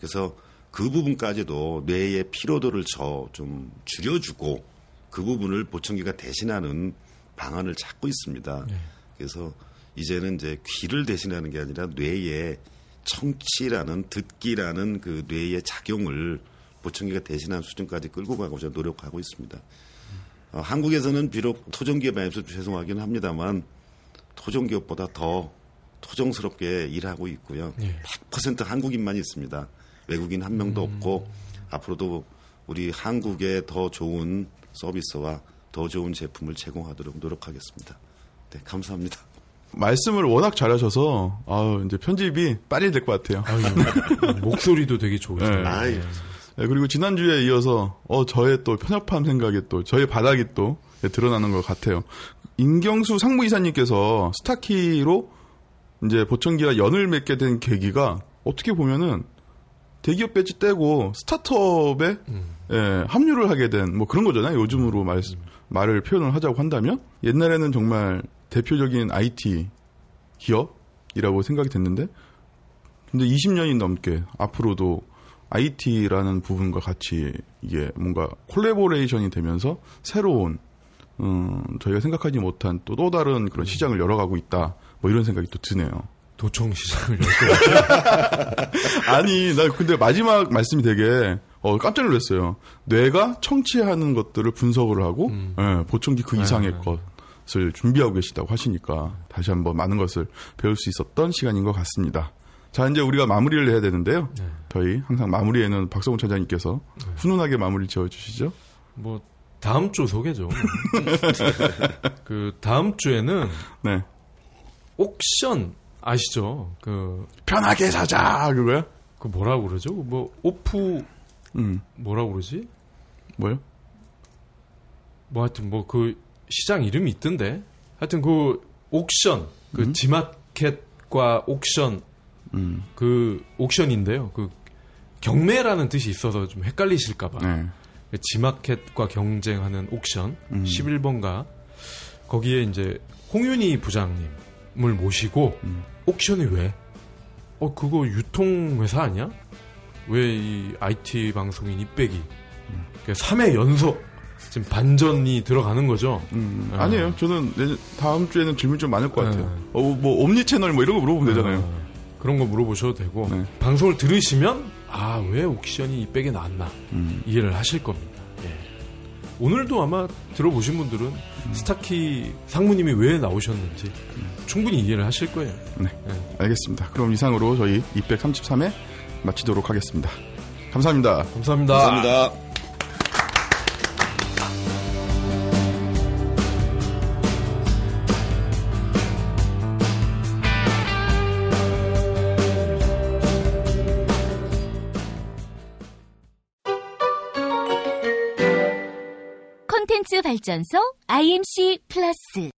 Speaker 3: 그래서 그 부분까지도 뇌의 피로도를 저 좀 줄여주고 그 부분을 보청기가 대신하는 방안을 찾고 있습니다. 네. 그래서 이제는 이제 귀를 대신하는 게 아니라 뇌의 청취라는 듣기라는 그 뇌의 작용을 보청기가 대신하는 수준까지 끌고 가고자 노력하고 있습니다. 어, 한국에서는 비록 토종기업 에서 죄송하긴 합니다만 토종기업보다 더 토종스럽게 일하고 있고요. 네. 100% 한국인만 있습니다. 외국인 한 명도 음. 없고 앞으로도 우리 한국에 더 좋은 서비스와 더 좋은 제품을 제공하도록 노력하겠습니다. 네, 감사합니다.
Speaker 1: 말씀을 워낙 잘하셔서 아 이제 편집이 빨리 될 것 같아요.
Speaker 2: 아유, 목소리도 되게 좋으세요. 네.
Speaker 1: 네. 그리고 지난주에 이어서 어 저의 또 편협한 생각이 또 저의 바닥이 또 드러나는 것 같아요. 임경수 상무이사님께서 스타키로 이제 보청기와 연을 맺게 된 계기가 어떻게 보면은 대기업 배지 떼고 스타트업에 음. 예, 합류를 하게 된 뭐 그런 거잖아요. 요즘으로 말, 말을 표현을 하자고 한다면 옛날에는 정말 대표적인 IT 기업이라고 생각이 됐는데 근데 20년이 넘게 앞으로도 IT라는 부분과 같이 이게 뭔가 콜레보레이션이 되면서 새로운 음, 저희가 생각하지 못한 또, 또 다른 그런 시장을 열어가고 있다. 뭐 이런 생각이 또 드네요.
Speaker 2: 도청 시장을
Speaker 1: 아니, 나 근데 마지막 말씀이 되게 어, 깜짝 놀랐어요. 뇌가 청취하는 것들을 분석을 하고 음. 예, 보청기 그 이상의 네. 것을 준비하고 계시다고 하시니까 다시 한번 많은 것을 배울 수 있었던 시간인 것 같습니다. 자, 이제 우리가 마무리를 해야 되는데요. 네. 저희 항상 마무리에는 박성훈 차장님께서 네. 훈훈하게 마무리 지어 주시죠.
Speaker 2: 뭐 다음 주 소개죠. 그 다음 주에는 네. 옥션 아시죠? 그
Speaker 1: 편하게 사자 그거야?
Speaker 2: 그 뭐라고 그러죠? 뭐 오프 음. 뭐라고 그러지?
Speaker 1: 뭐요?
Speaker 2: 뭐 하여튼 뭐 그 시장 이름이 있던데. 하여튼 그 옥션 그 음? 지마켓과 옥션 음. 그 옥션인데요. 그 경매라는 뜻이 있어서 좀 헷갈리실까봐. 네. 그 지마켓과 경쟁하는 옥션 음. 11번가 거기에 이제 홍윤희 부장님을 모시고 음. 옥션이 왜? 어 그거 유통회사 아니야? 왜 이 IT 방송인 이빼기 음. 3회 연속 지금 반전이 들어가는 거죠?
Speaker 1: 음, 아. 아니에요. 저는 다음 주에는 질문 좀 많을 것 같아요. 네. 어, 뭐 옴니 채널 뭐 이런 거 물어보면 되잖아요. 아,
Speaker 2: 그런 거 물어보셔도 되고 네. 방송을 들으시면 아 왜 옥션이 이백에 나왔나 음. 이해를 하실 겁니다. 예. 오늘도 아마 들어보신 분들은 음. 스타키 상무님이 왜 나오셨는지 음. 충분히 이해를 하실 거예요.
Speaker 1: 네. 네. 알겠습니다. 그럼 이상으로 저희 233회 마치도록 하겠습니다. 감사합니다.
Speaker 2: 감사합니다.
Speaker 3: 감사합니다.
Speaker 5: 발전소 IMC 플러스